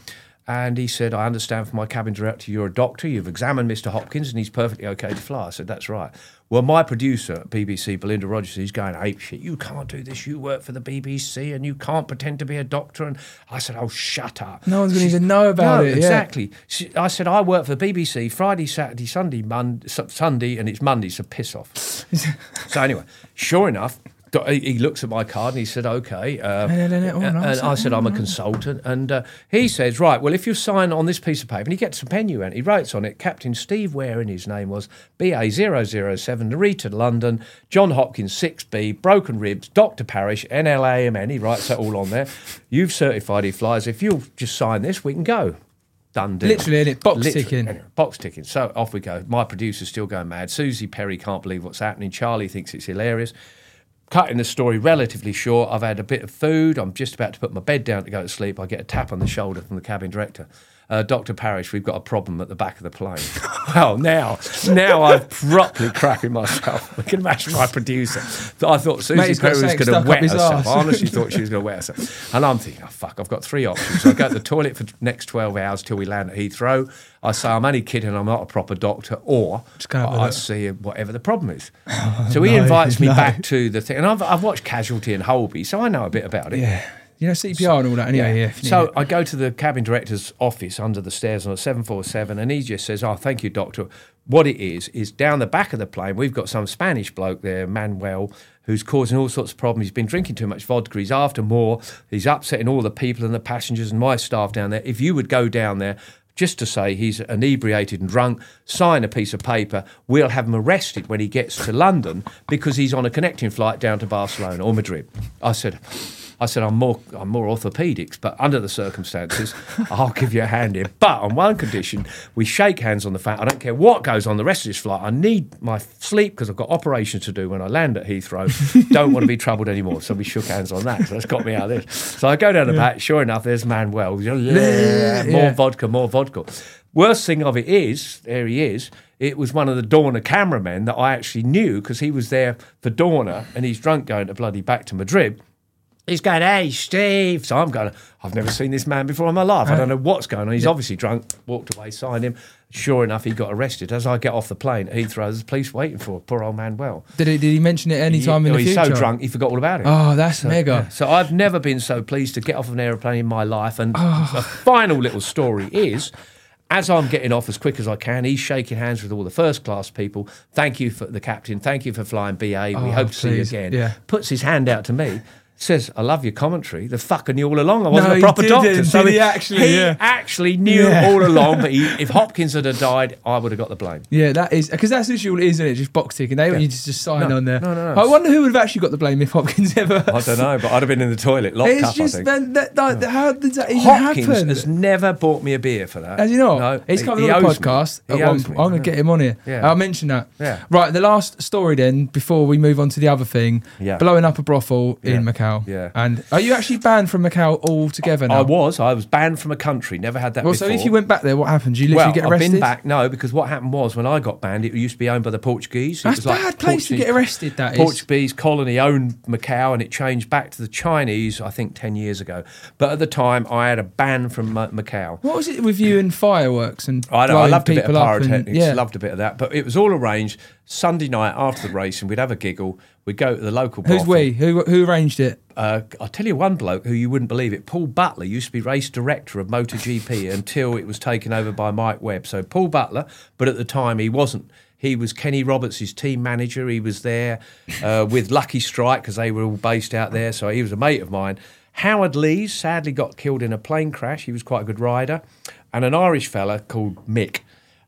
And he said, I understand from my cabin director, you're a doctor, you've examined Mr. Hopkins, and he's perfectly okay to fly. I said, That's right. Well, my producer at BBC, Belinda Rogers, he's going ape shit. You can't do this. You work for the BBC and you can't pretend to be a doctor. And I said, Oh, shut up. No one's going to even know about No, it. yeah. exactly. She, I said, I work for the BBC Friday, Saturday, Sunday, Monday, Sunday, and it's Monday, so piss off. so anyway, sure enough, he he looks at my card and he said, "Okay." Uh, No, no, no, no, and and I said, "I'm a consultant," and uh, he says, "Right, well, if you sign on this piece of paper," and he gets a pen you and he writes on it, Captain Steve Waring, his name was BA 007, Narita, London, John Hopkins 6B, Broken Ribs, Doctor Parrish, NLAMN. He writes that all on there. You've certified he flies. If you'll just sign this, we can go. Done deal. Literally, innit? Box Literally. ticking. Anyway, box ticking. So off we go. My producer's still going mad. Suzi Perry can't believe what's happening. Charlie thinks it's hilarious. Cutting the story relatively short, I've had a bit of food. I'm just about to put my bed down to go to sleep. I get a tap on the shoulder from the cabin director. Uh, Dr. Parrish, we've got a problem at the back of the plane. well, now, now I'm properly crapping myself. I can imagine my producer. I thought Suzi Mate, Perry was going to wet herself. I honestly thought she was going to wet herself. And I'm thinking, oh, fuck, I've got three options. So I go to the toilet for the next 12 hours till we land at Heathrow. I say, I'm only kidding, I'm not a proper doctor. Or Just go have a I see whatever the problem is. so he no, invites me no. back to the thing. And I've, I've watched Casualty and Holby, so I know a bit about it. Yeah. You know, CPR and all that anyway. Yeah. you So. I go to the cabin director's office under the stairs on a 747, and he just says, Oh, thank you, doctor. What it is, is down the back of the plane, we've got some Spanish bloke there, Manuel, who's causing all sorts of problems. He's been drinking too much vodka. He's after more. He's upsetting all the people and the passengers and my staff down there. If you would go down there, just to say he's inebriated and drunk, sign a piece of paper, we'll have him arrested when he gets to London because he's on a connecting flight down to Barcelona or Madrid. I said, I said, I'm more, I'm more orthopedics, but under the circumstances, I'll give you a hand here. But on one condition, we shake hands on the fact I don't care what goes on the rest of this flight. I need my sleep because I've got operations to do when I land at Heathrow. don't want to be troubled anymore. So we shook hands on that. So that's got me out of this. So I go down the back. Sure enough, there's Manuel. Yeah, more Yeah. vodka, more vodka. Worst thing of it is, there he is. It was one of the Dorna cameramen that I actually knew because he was there for Dorna and he's drunk going to bloody back to Madrid. He's going, hey, Steve. So I'm going, I've never seen this man before in my life. I don't know what's going on. He's obviously drunk, walked away, signed him. Sure enough, he got arrested. As I get off the plane at Heathrow, there's police waiting for poor old Manuel. Did he, did he mention it any time in the he's future? so drunk, he forgot all about it. Oh, that's mega. Yeah. So I've never been so pleased to get off of an aeroplane in my life. And Oh. a final little story is. As I'm getting off as quick as I can, he's shaking hands with all the first class people. Thank you for the captain. Thank you for flying BA. we Oh, hope to see you please. again. Yeah. Puts his hand out to me. Says, I love your commentary. The fucker knew all along I wasn't No, a proper doctor. So did he actually? he Yeah. actually knew Yeah. all along. But he, if Hopkins had died, I would have got the blame. Yeah, that is because that's literally all it is, isn't it? Just box ticking. They want Yeah. you to just sign No, on there. no, no, no. I wonder who would have actually got the blame if Hopkins ever. I don't know, but I'd have been in the toilet locked it's up. just I think. man, that, that, how does that even Hopkins happen? has never bought me a beer for that. As you know, No, He's coming he on the podcast. At one owes point. me. I'm going to get him on here. Yeah. I'll mention that. Yeah. Right, the last story then, before we move on to the other thing, Yeah. blowing up a brothel in Yeah. Macau. Yeah. And are you actually banned from Macau altogether now? I was. I was banned from a country. Never had that Well, before. so if you went back there, what happened? Did you literally well, get I've been back. No, because what happened was when I got banned, it used to be owned by the Portuguese. It That's was like bad place to get arrested. That is. Portuguese colony owned Macau, and it changed back to the Chinese. I think ten years ago. But at the time, I had a ban from Macau. What was it with you and fireworks and I, I loved a bit of people up and- pyrotechnics, yeah. loved a bit of that. But it was all arranged Sunday night after the race, and we'd have a giggle. We'd go to the local. Who's brothel. we? Who who arranged it? Uh, I'll tell you one bloke who you wouldn't believe it. Paul Butler used to be race director of MotoGP until it was taken over by Mike Webb. So Paul Butler, but at the time he wasn't. He was Kenny Roberts' team manager. He was there uh, with Lucky Strike because they were all based out there. So he was a mate of mine. Howard Lees sadly got killed in a plane crash. He was quite a good rider, and an Irish fella called Mick.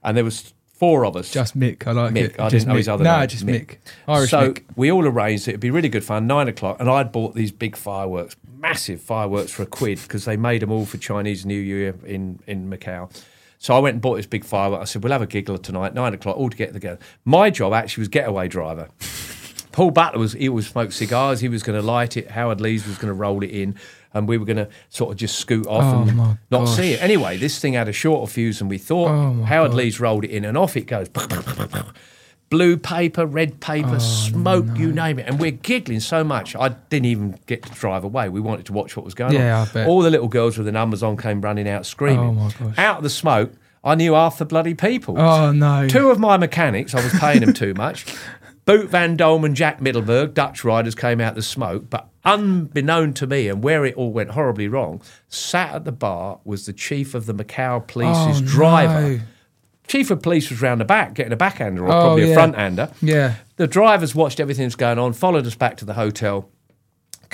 And there was four of us. Just Mick. I like Mick. it. I just didn't know Mick. his other nah, name. No, just Mick. Irish so Mick. we all arranged that it'd be really good fun. Nine o'clock, and I'd bought these big fireworks, massive fireworks for a quid because they made them all for Chinese New Year in in Macau. So I went and bought this big firework. I said, "We'll have a giggle tonight, nine o'clock, all to get together." My job actually was getaway driver. Paul Butler was he was smoked cigars. He was going to light it. Howard Lees was going to roll it in, and we were going to sort of just scoot off Oh, and not gosh. see it. Anyway, this thing had a shorter fuse than we thought. Oh, Howard God. Lees rolled it in, and off it goes. blue paper, red paper, oh, smoke, you name it. And we're giggling so much, I didn't even get to drive away. We wanted to watch what was going Yeah, on. I bet. All the little girls with the numbers on came running out screaming. Oh. Out of the smoke, I knew half the bloody people. Oh, no. Two of my mechanics, I was paying them too much. Boet Van Dulmen and Jack Middelburg, Dutch riders, came out the smoke, but unbeknown to me, and where it all went horribly wrong, sat at the bar was the chief of the Macau Police's Oh, driver. no. Chief of police was round the back getting a backhander or Oh, probably a yeah. front hander. Yeah. The drivers watched everything that's going on, followed us back to the hotel.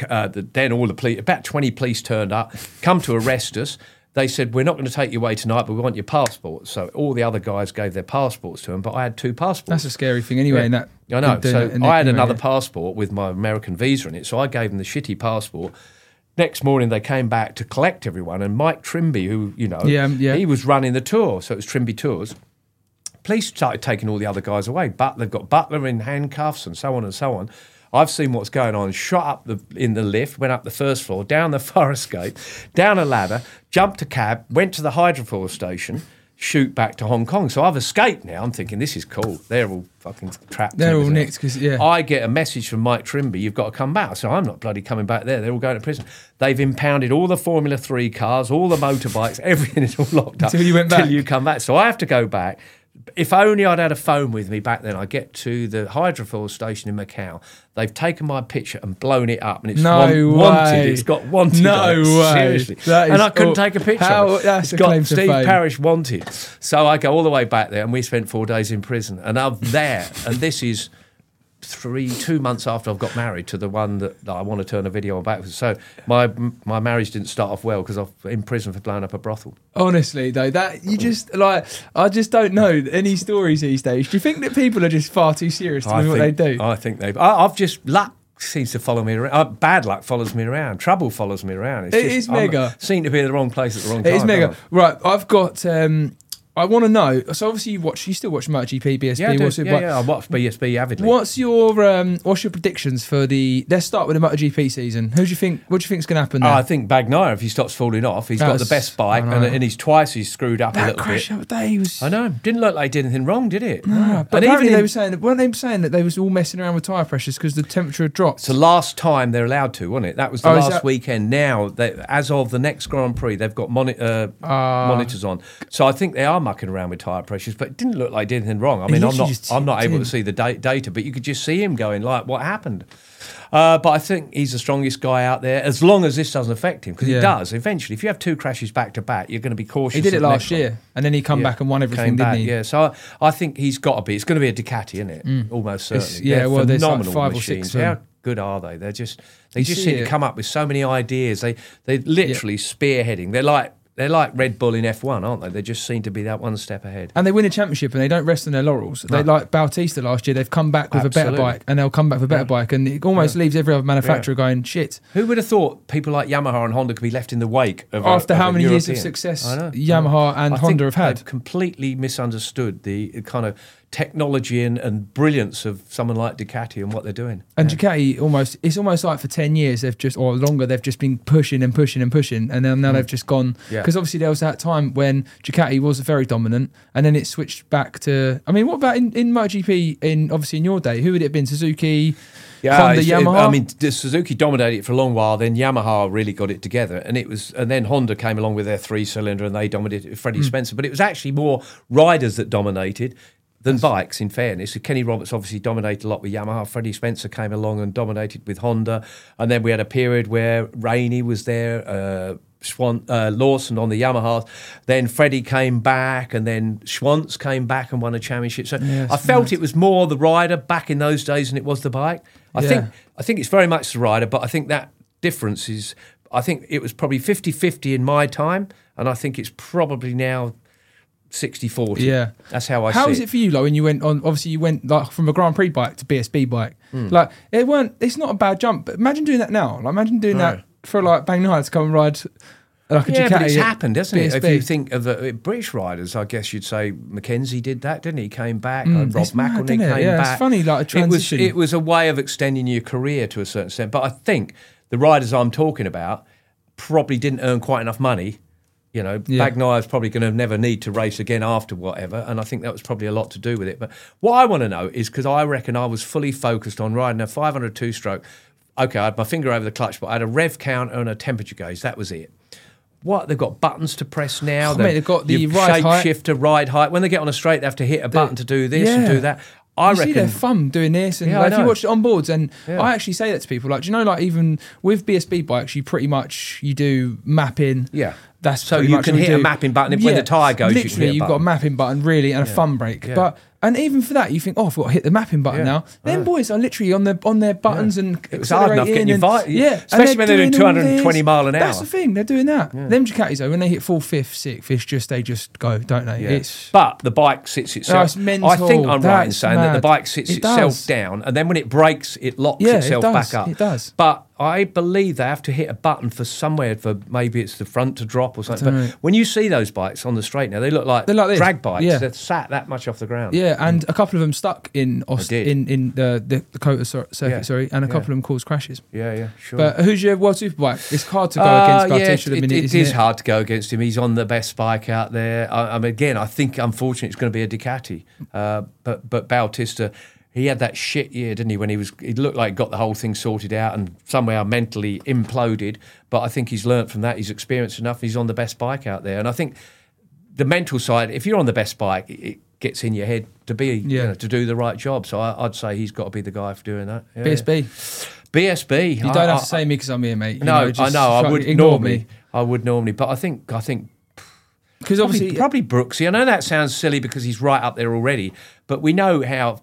Uh, the, then all the police, about 20 police turned up, come to arrest us. They said, We're not going to take you away tonight, but we want your passports. So all the other guys gave their passports to him, but I had two passports. That's a scary thing anyway. Yeah. in that, I know. So it, I had another passport with my American visa in it. So I gave them the shitty passport. Next morning, they came back to collect everyone, and Mike Trimby, who you know, Yeah, um, yeah. he was running the tour, so it was Trimby Tours. Police started taking all the other guys away. But they've got Butler in handcuffs and so on and so on. I've seen what's going on. Shot up the in the lift, went up the first floor, down the fire escape, down a ladder, jumped a cab, went to the hydrofoil station, shoot back to Hong Kong. So I've escaped now. I'm thinking this is cool. They're all fucking trapped. They're all nicked 'cause, yeah. I get a message from Mike Trimby, you've got to come back. So I'm not bloody coming back there. They're all going to prison. They've impounded all the Formula Three cars, all the motorbikes, everything is all locked up. Until you went back. Till you come back. So I have to go back. If only I'd had a phone with me back then. I get to the hydrofoil station in Macau. They've taken my picture and blown it up, and it's No wan- wanted. It's got wanted. No it, way. Seriously, and I couldn't aw- take a picture. How- of it. that's It's got Steve fame. Parrish wanted. So I go all the way back there, and we spent four days in prison. And I'm there, and this is three, two months after I've got married to the one that, that I want to turn a video on back with. So my my marriage didn't start off well because I'm in prison for blowing up a brothel. Honestly, though, that you just like, I just don't know any stories these days. Do you think that people are just far too serious to I do what they do? I think they've. I, I've just luck seems to follow me around. Uh, bad luck follows me around. Trouble follows me around. It's It just, is I'm- mega. seem to be in the wrong place at the wrong time. is mega. Right, I've got. um I want to know. So obviously you watch, you still watch MotoGP, BSB. Yeah, I do. what's it- yeah, what- yeah. I watch BSB avidly. What's your um, what's your predictions for the? Let's start with the MotoGP season. Who do you think? What do you think's going to happen Oh, there? I think Bagnaia, if he stops falling off, he's got the best bike, and, and he's twice he's screwed up a little crash bit. the other day was. I know. Didn't look like he did anything wrong, did it? Ah, but and apparently even they were saying, weren't they saying that they was all messing around with tyre pressures because the temperature had dropped? It's the last time they're allowed to, wasn't it? That was the Oh, last that- weekend. Now, they, as of the next Grand Prix, they've got moni- uh, Ah. monitors on. So I think they are mucking around with tyre pressures, but it didn't look like he did anything wrong. I mean, I'm not, just I'm not able to see the da- data, but you could just see him going like, "What happened?" Uh, but I think he's the strongest guy out there, as long as this doesn't affect him, because Yeah. it does. Eventually, if you have two crashes back to back, you're going to be cautious. he did it last one. year, and then he come Yeah. back and won everything, Came didn't back, he? Yeah, so I, I think he's got to be. It's going to be a Ducati, isn't it? Almost It's- certainly. yeah, They're well, there's like phenomenal five or machines. six of them. How good are they? They're just they You just see seem to come up with so many ideas. They they literally spearheading. They're like they're like Red Bull in F1, aren't they? They just seem to be that one step ahead. And they win a championship and they don't rest on their laurels. They like Bautista last year. They've come back with a better bike, and they'll come back with a better bike, and it almost leaves every other manufacturer going shit. Who would have thought people like Yamaha and Honda could be left in the wake of a- After of how a many years of success. Yamaha and I Honda have had. completely misunderstood the kind of technology and, and brilliance of someone like Ducati and what they're doing. And Ducati almost it's almost like for ten years they've just or longer they've just been pushing and pushing and pushing and then now they've just gone Mm. Yeah. because obviously there was that time when Ducati was very dominant and then it switched back to I mean what about in, in MotoGP in obviously in your day who would it have been Suzuki Honda it's- Yamaha I mean, Suzuki dominated it for a long while. Then Yamaha really got it together, and it was, and then Honda came along with their three-cylinder, and they dominated Freddie Hmm. Spencer. But it was actually more riders that dominated than bikes. In fairness, Kenny Roberts obviously dominated a lot with Yamaha. Freddie Spencer came along and dominated with Honda, and then we had a period where Rainey was there. Uh, Schwan, uh, Lawson on the Yamaha. Then Freddie came back, and then Schwantz came back and won a championship. So Yeah, I felt it was more the rider back in those days than it was the bike. I Yeah. think I think it's very much the rider, but I think that difference is I think it was probably 50-50 in my time, and I think it's probably now 60-40. Yeah. That's how I How was it for you, like when you went on? Obviously, you went like from a Grand Prix bike to BSB bike. Like it weren't. It's not a bad jump. But imagine doing that now. Like imagine doing No. that for like Bang Night to come and ride like a yeah, Ducati. but it's happened, hasn't it? If you think of the uh, British riders, I guess you'd say Mackenzie did that, didn't he? Came back. Mm, Rob it's McElnea came Yeah, it's back. funny, like, a It was, transition. it was a way of extending your career to a certain extent. But I think the riders I'm talking about probably didn't earn quite enough money You know, Yeah. Bagnaia's probably going to never need to race again after whatever, and I think that was probably a lot to do with it. But what I want to know is because I reckon I was fully focused on riding a 502 stroke. Okay, I had my finger over the clutch, but I had a rev counter and a temperature gauge. That was it. What they've got buttons to press now. Oh, mate, they've got the ride height. shifter, ride height. When they get on a straight, they have to hit a button to do this and do that. I you reckon see their thumb doing this, and Yeah, like, if you watch it on boards, and Yeah. I actually say that to people, like, do you know, like even with BSB bikes, you pretty much you do mapping. Yeah. That's So you much can hit a mapping button. If- when the tyre goes, you literally, a have got a mapping button, really, and a thumb brake. Yeah. But and even for that, you think, oh, I've got to hit the mapping button Yeah. now. Them Yeah. boys are literally on their on their buttons and It was hard enough getting you and- vi- Yeah, and especially when they're doing doing 220 this. mile an hour. That's the thing, they're doing that. Them Ducatis though, when they hit full fifth, sixth, it's just they just go, don't they? Yeah. It's but the bike sits itself. it's mental. I think I'm right in That's saying that the bike sits It itself down, and then when it breaks, it locks Yeah, it itself does. back up. It does. But I believe they have to hit a button for somewhere for maybe it's the front to drop or something. But when you see those bikes on the straight now, they look like, They're like this. drag bikes. Yeah. They're sat that much off the ground. Yeah, and a couple of them stuck in in in the the Dakota cir- circuit, Yeah. sorry, and a Yeah. couple of them caused crashes. yeah, yeah, sure. But who's your world superbike? It's hard to go Uh, against yeah, the it, minute. it is it? hard to go against him. He's on the best bike out there. I, I mean, again, I think unfortunately it's going to be a Ducati. Uh, but but Bautista, he had that shit year, didn't he? When he was, he looked like he got the whole thing sorted out and somehow mentally imploded. But I think he's learnt from that. He's experienced enough. He's on the best bike out there, and I think the mental side. If you're on the best bike, it, gets in your head to be, you know, to do the right job. So I, I'd say he's got to be the guy for doing that. Yeah. BSB. BSB. You don't have to say me because I'm here, mate. You No, know, I know. I would normally. me I would normally, but I think I think because probably, obviously probably Brooksy. I know that sounds silly because he's right up there already, but we know how.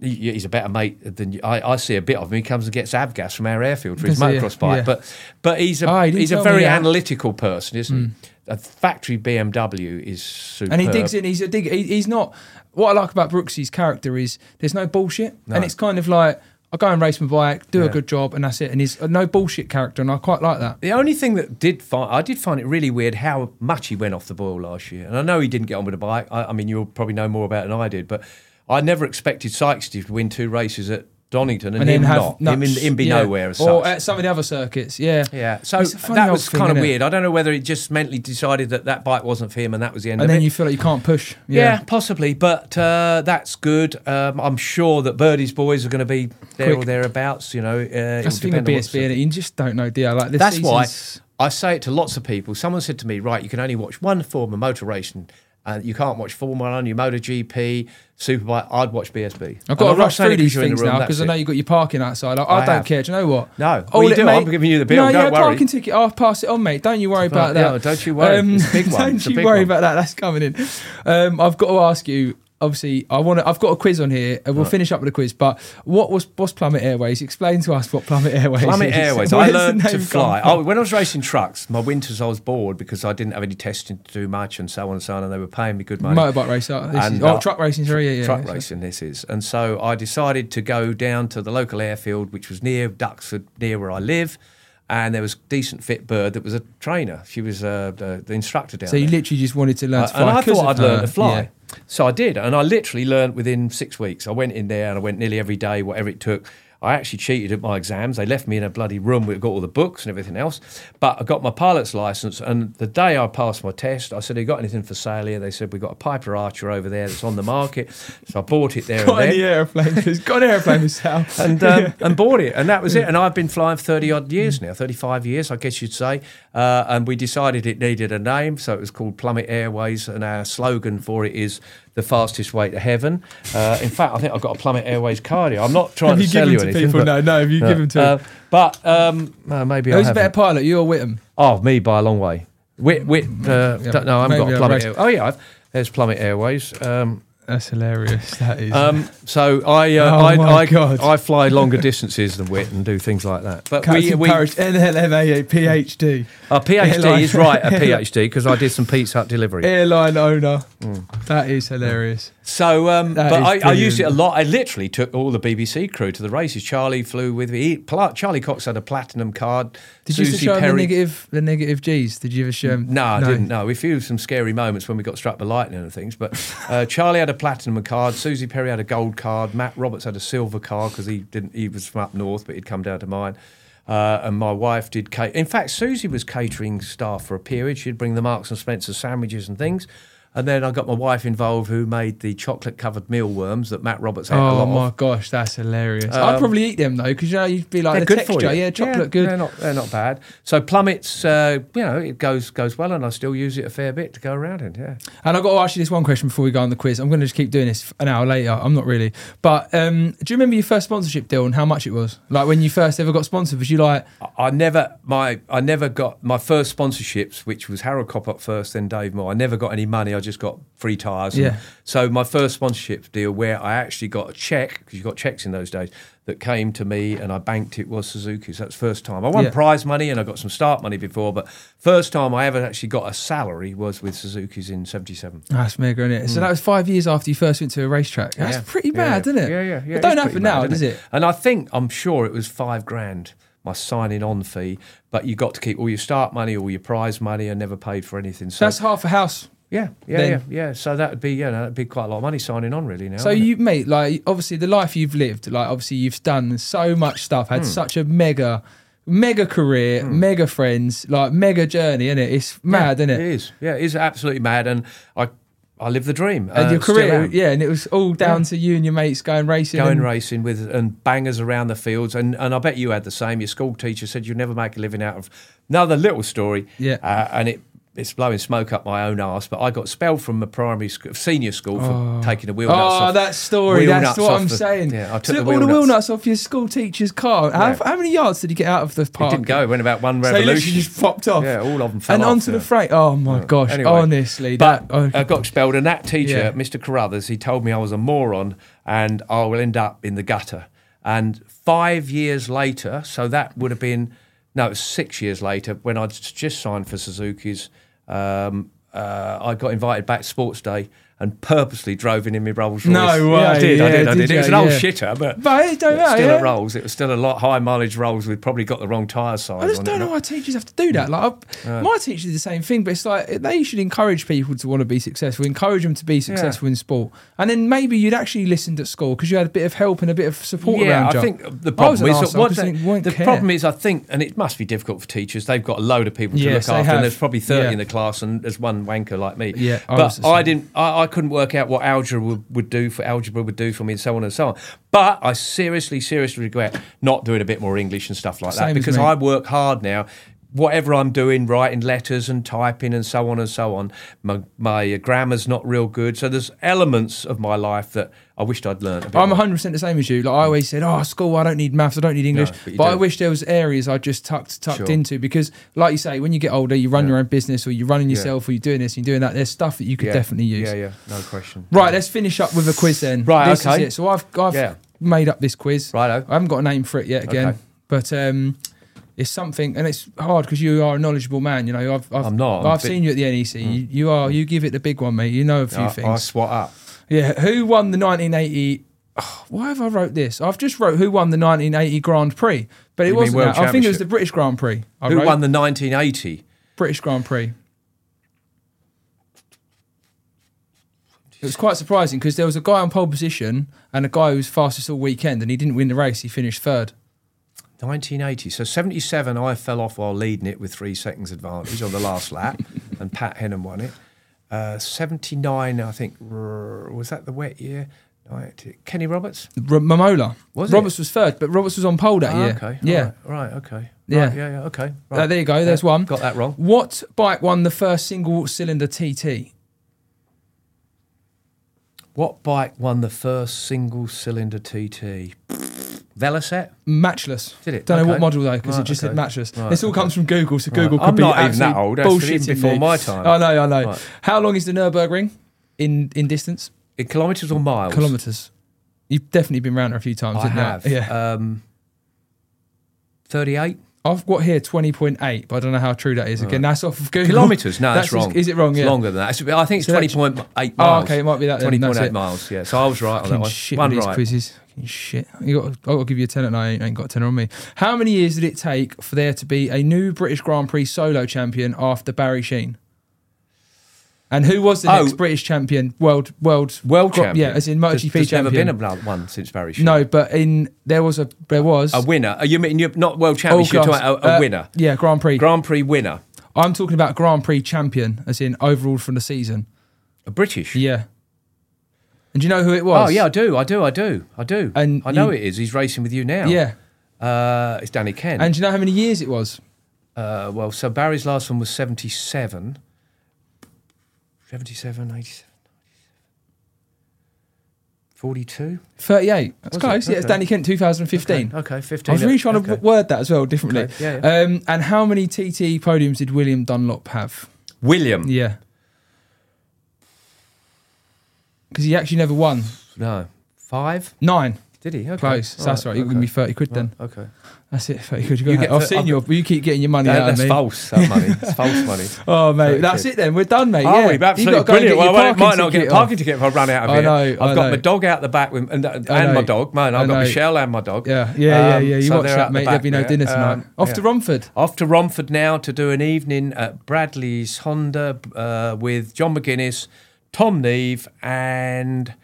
He- He's a better mate than you. I, I see a bit of him. He comes and gets Avgas from our airfield for his motocross bike, Yeah. but but he's a Oh, he he's a very analytical person, isn't he? Hmm. A factory BMW is super. and he digs in. He's a dig. He, he's not. What I like about Brooksy's character is there's no bullshit, and it's kind of like I go and race my bike, do a good job, and that's it. And he's a no bullshit character, and I quite like that. The only thing that did find I did find it really weird how much he went off the boil last year, and I know he didn't get on with the bike. I, I mean, you'll probably know more about it than I did, but I never expected Sykes to win two races at Donington and, him not, him, in, him be yeah. nowhere as or such. at some of the other circuits. Yeah, yeah, so It's a funny that was thing, kind of weird. I don't know whether he just mentally decided that that bike wasn't for him, and that was the end And of then it. you feel like you can't push. yeah. Yeah, possibly, but uh, that's good. Um, I'm sure that Birdie's boys are going to be there Quick. or thereabouts. You know, uh, that's the thing with BSB, and you just don't know, do you? Like this That's why I say it to lots of people. Someone said to me, right, you can only watch one form of motor racing. And you can't watch Formula One, your MotoGP, Superbike. I'd watch BSB. I've got to rush through these you're the things room, now because I know you've got your parking outside. I, I, I don't have. care. Do you know what? No. All Well, you do. mate- I'm giving you the bill, No, don't yeah, worry. parking ticket. I'll pass it on, mate. Don't you worry about that. don't you worry. It's a big one. Don't It's a you worry one. about that. That's coming in. Um, I've got to ask you. Obviously, I want to. I've got a quiz on here, and we'll finish up with a quiz. But what was what's Plummet Airways? Explain to us what Plummet Airways Plummet is. Airways. I learned to fly. come Oh, when I was racing trucks, my winters I was bored because I didn't have any testing to do much and so on and so on, and they were paying me good money. Motorbike racer. And, oh, uh, truck racing. Sorry, yeah, yeah. truck yeah. racing this is. And so I decided to go down to the local airfield, which was near Duxford, near where I live. And there was a decent fit bird that was a trainer. She was uh, the, the instructor down there. So you there. literally just wanted to learn to Uh, fly. and I thought I'd learn to fly. Yeah. So I did, and I literally learned within six weeks. I went in there and I went nearly every day, whatever it took. I actually cheated at my exams. They left me in a bloody room where I got all the books and everything else. But I got my pilot's license, and the day I passed my test, I said, "Have you got anything for sale here?" They said, "We've got a Piper Archer over there that's on the market." So I bought it there Got and any airplane? He's got an airplane himself. And um, and bought it, and that was it. And I've been flying for thirty odd years now, thirty five years, I guess you'd say. Uh, and we decided it needed a name, so it was called Plummet Airways, and our slogan for it is the fastest way to heaven. Uh, in fact, I think I've got a Plummet Airways card here. I'm not trying to you sell you anything. people? but- No, no, have you given to- Uh, but um, maybe I Who's a better pilot, you or Whitham? Oh, me by a long way. Whit, Whit, Uh, Yeah, no, I haven't got a Plummet. Air- oh yeah, I've, there's Plummet Airways. Um, That's hilarious. That is. um, so I, uh, Oh I, my I, God. I fly longer distances than Wit and do things like that. But we, Captain we Parrish, NLMA, PhD. our PhD Airline- is right a PhD because I did some Pizza Hut delivery. Airline owner. Mm. That is hilarious. So, um, but I, I used it a lot. I literally took all the BBC crew to the races. Charlie flew with me. He, Charlie Cox had a platinum card. Did you Suzi show him the negative, the negative G's? Did you ever show him? No, I didn't. No, we flew some scary moments when we got struck by lightning and things. But uh, Charlie had a platinum card. Suzi Perry had a gold card. Matt Roberts had a silver card because he didn't. He was from up north, but he'd come down to mine. Uh, and my wife did. Ca- In fact, Suzi was catering staff for a period. She'd bring the Marks and Spencer sandwiches and things. And then I got my wife involved, who made the chocolate-covered mealworms that Matt Roberts a Oh my of. gosh, that's hilarious. I'd Um, probably eat them though, because you know you'd be like They're the good texture. for you. Yeah, chocolate good. They're not, they're not bad. So plummets, uh, you know, it goes goes well, and I still use it a fair bit to go around in. Yeah. And I've got to ask you this one question before we go on the quiz. I'm going to just keep doing this an hour later. I'm not really. But um, do you remember your first sponsorship deal and how much it was? Like when you first ever got sponsored, was you like, I never my I never got my first sponsorships, which was Harold Coppock first, then Dave Moore. I never got any money. I just got free tires. and- Yeah. So my first sponsorship deal, where I actually got a check because you got checks in those days, that came to me and I banked it was Suzuki's. That's first time. I won Yeah. prize money and I got some start money before, but first time I ever actually got a salary was with Suzuki's in '77. that's mega, isn't it? So mm. that was five years after you first went to a racetrack. That's. Yeah. pretty Yeah, bad, isn't it? Yeah, yeah, yeah. It don't happen now, does isn't it? And I think I'm sure it was five grand my signing on fee, but you got to keep all your start money, all your prize money, and never paid for anything. So That's half a house. Yeah, yeah, yeah, yeah. So that would be yeah, that'd be quite a lot of money signing on really now. So wouldn't it? you, mate, like obviously the life you've lived, like obviously you've done so much stuff, had such a mega, mega career, mega friends, like mega journey, innit? It's mad, yeah, innit? It is. Yeah, it is absolutely mad, and I I live the dream. And uh, your career, yeah, and it was all down Yeah. to you and your mates going racing. Going and- racing with and bangers around the fields, and, and I bet you had the same. Your school teacher said you'd never make a living out of. Another little story, Yeah. uh, and it it's blowing smoke up my own arse. But I got expelled from a primary school, senior school for oh. taking the wheel nuts Oh, off. that story. That's what I'm the- saying. Yeah, I took, Took the all the wheel nuts. off your school teacher's car. How, Yeah. how many yards did you get out of the It park? didn't go. It went about one So he just popped off. Yeah, all of them fell and off, onto yeah. the freight. Oh my gosh! Anyway, honestly, but that oh, I got expelled, and that teacher, Yeah. Mr. Carruthers, he told me I was a moron and I will end up in the gutter. And five years later, so that would have been no, it was six years later when I'd just signed for Suzuki's. Um, uh, I got invited back to Sports Day and purposely drove in in my Rolls Royce. No Yeah, I way, did. I yeah, did. I did did. It was an old Yeah. shitter, but. But it don't matter, Still at Rolls, it was still a lot high mileage Rolls. We'd probably got the wrong tyre size. I just on don't it. know why teachers have to do that. Like, I, my teachers did the same thing, but it's like they should encourage people to want to be successful, encourage them to be successful in sport, and then maybe you'd actually listened at school because you had a bit of help and a bit of support yeah, around you. I think the problem is they- the care. problem is I think, and it must be difficult for teachers. They've got a load of people to Yes, look after, have. and there's probably thirty in the class, and there's one wanker like me. Yeah, but I didn't. I, I couldn't work out what algebra would, would do for algebra would do for me, and so on and so on. But I seriously, seriously regret not doing a bit more English and stuff like Same that because. I work hard now. Whatever I'm doing, writing letters and typing and so on and so on, my, my grammar's not real good. So there's elements of my life that I wished I'd learned. I'm 100 percent the same as you. Like I always said, oh, school, I don't need maths, I don't need English. but but I wish there was areas I just tucked tucked Sure. into because, like you say, when you get older, you run your own business or you're running yourself or you're doing this, and you're doing that. There's stuff that you could Yeah. definitely use. Yeah, yeah, no question. Right, let's finish up with a quiz then. Right, this okay. Is it. So I've I've Yeah. made up this quiz. Righto. I haven't got a name for it yet again, Okay. but um, it's something, and it's hard because you are a knowledgeable man. You know, I've, I've I'm not, a bit- seen you at the NEC. Hmm. You, you are. You give it the big one, mate. You know a few I, things. I swat up. Yeah, who won the 1980? Oh, why have I wrote this? I've just wrote who won the 1980 Grand Prix, but it You wasn't that. I think it was the British Grand Prix. I Who wrote. won the 1980? British Grand Prix? It was quite surprising because there was a guy on pole position and a guy who was fastest all weekend, and he didn't win the race. He finished third. 1980. So 77, I fell off while leading it with three seconds advantage on the last lap, and Pat Hennen won it. Uh, 79, I think, was that the wet year? 90. Kenny Roberts? R- Mamola. Was it? Roberts was third, but Roberts was on pole that Ah, year. okay. Yeah. Right, right, okay. Yeah. Right, yeah, yeah, okay. Uh, there you go. There's one. Got that wrong. What bike won the first single cylinder TT? What bike won the first single cylinder TT? Velocette? Matchless. Did it? Don't know what Okay. model though, because it Right, just said matchless. Right, this all okay. comes from Google, so Right. Google could I'm be not even that old, that's bullshitting before me. my time. I know, I know. Right. How long is the Nurburgring in in distance? In kilometres or miles? Kilometres. You've definitely been round there a few times, I you? Yeah. Um, 38? I've got here twenty point eight, but I don't know how true that is. Again, that's off of Google. Kilometres? No, that's, just- wrong. Is it wrong? It's Yeah. longer than that. I think it's So that's- 20.8 Oh, miles. okay, it might be that 20.8 miles, yeah. So I was right on that one. shit one right. quizzes. Fucking shit. You got. I'll give you a ten at night. I ain't got a ten on me. How many years did it take for there to be a new British Grand Prix solo champion after Barry Sheene? And who was the Oh. next British champion? World, world, World champion. Yeah, as in There's- MotoGP there's champion. never been a one since Barry Sheldon. no, but in there was a there was A winner. Are you mean you're not world Oh, champion? You're talking about a, a uh, winner. Yeah, Grand Prix. Grand Prix winner. I'm talking about Grand Prix champion, as in overall from the season. A British. Yeah. And do you know who it was? Oh yeah, I do. I do. I do. I do. And I know you- it is. He's racing with you now. Yeah. Uh, it's Danny Kent. And do you know how many years it was? uh, well, so Barry's last one was 77. 77, 87, 42. 38. That's Was it? close. Yeah, it's Okay. Danny Kent 2015. Okay, okay, 15. I was really trying okay. to word that as well differently. Okay, yeah, yeah. Um, and how many TT podiums did William Dunlop have? William. Yeah. Because he actually never won. No. Five? Nine. Did he? Okay. Close. So that's right. You're going to be 30 quid then. Okay. That's it. 30 quid. You You get I've seen I've you. You keep getting your money That- out of that's me. false, that money. It's false money. Oh, mate. That's it then. We're done, mate. Are yeah. we? Absolutely brilliant. Well, I might not get a parking ticket if I run out of I here. know, I've I got know. my dog out the back with, and, and my dog. Man, I've got. Michelle and my dog. Yeah, yeah, yeah, Um, yeah. You so watch that, the mate. There'll be no dinner tonight. Um, Off to Romford. Off to Romford now to do an evening at Bradley's Honda uh, with John McGuinness, Tom Neave, and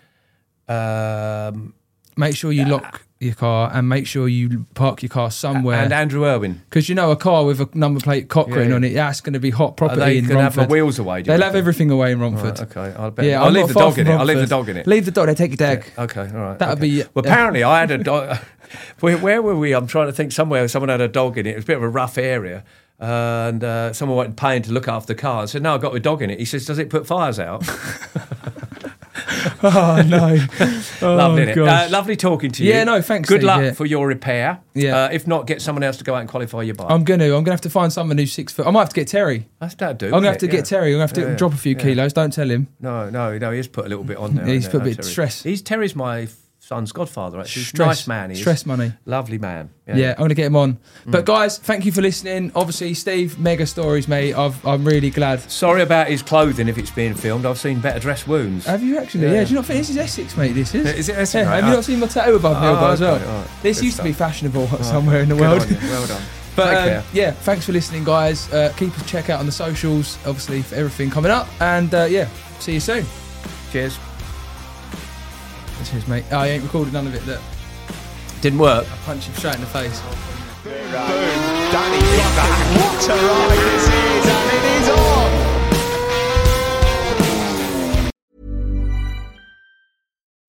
um, Make sure you lock your car and make sure you park your car somewhere. and Andrew Irwin. Because you know a car with a number plate Cochrane Yeah. on it, that's going to be hot property they in have the wheels away. They'll have everything away in Romford. Right, okay, I'll bet. Yeah, I'll I'm leave the dog in it. I'll leave the dog in it. Leave the dog. They take your dog. Okay, all right. That'd okay. be- Well, apparently, I had a dog. where, where were we? I'm trying to think. Somewhere, someone had a dog in it. It was a bit of a rough area. And uh, someone went paying to look after the car. I said, "No, I've got my dog in it." He says, "Does it put fires out?" oh no! Oh, lovely? Uh, lovely talking to you. Yeah, no, thanks, Good Steve, luck yeah. for your repair. Yeah. Uh, if not, get someone else to go out and qualify your bike. I'm gonna. I'm gonna have to find someone who's six foot. I might have to get Terry. That's that do. I'm gonna have to get Terry. I'm gonna have to Yeah, drop a few kilos. Don't tell him. No, no, no. He's put a little bit on there. He's put a bit of Terry? stress. He's Terry's my son's godfather. Actually, Stress- nice man. He is. stress money. Lovely man. Yeah, I'm gonna get him on. Mm. But guys, thank you for listening. Obviously, Steve, mega stories, mate. I've, I'm really glad. Sorry about his clothing if it's being filmed. I've seen better dressed wounds. Have you actually? Yeah. Yeah. Do you not think this is Essex, mate? This is. Is it Essex, Yeah. right? Have you not seen my tattoo above my Oh, elbow as well? okay, right. This Good used to be stuff. fashionable somewhere in the Good world. Well done. But um, yeah, thanks for listening, guys. Uh, keep a check out on the socials, obviously, for everything coming up. And uh, yeah, see you soon. Cheers. Cheers, mate. Oh, I ain't recorded none of it. Look, Didn't work. I punch him straight in the face. Boom, Danny Buchan. What a ride this is, and it is on.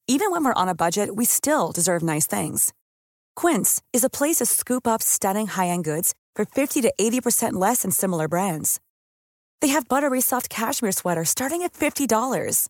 Even when we're on a budget, we still deserve nice things. Quince is a place to scoop up stunning high-end goods for 50 to 80% less than similar brands. They have buttery soft cashmere sweaters starting at $50,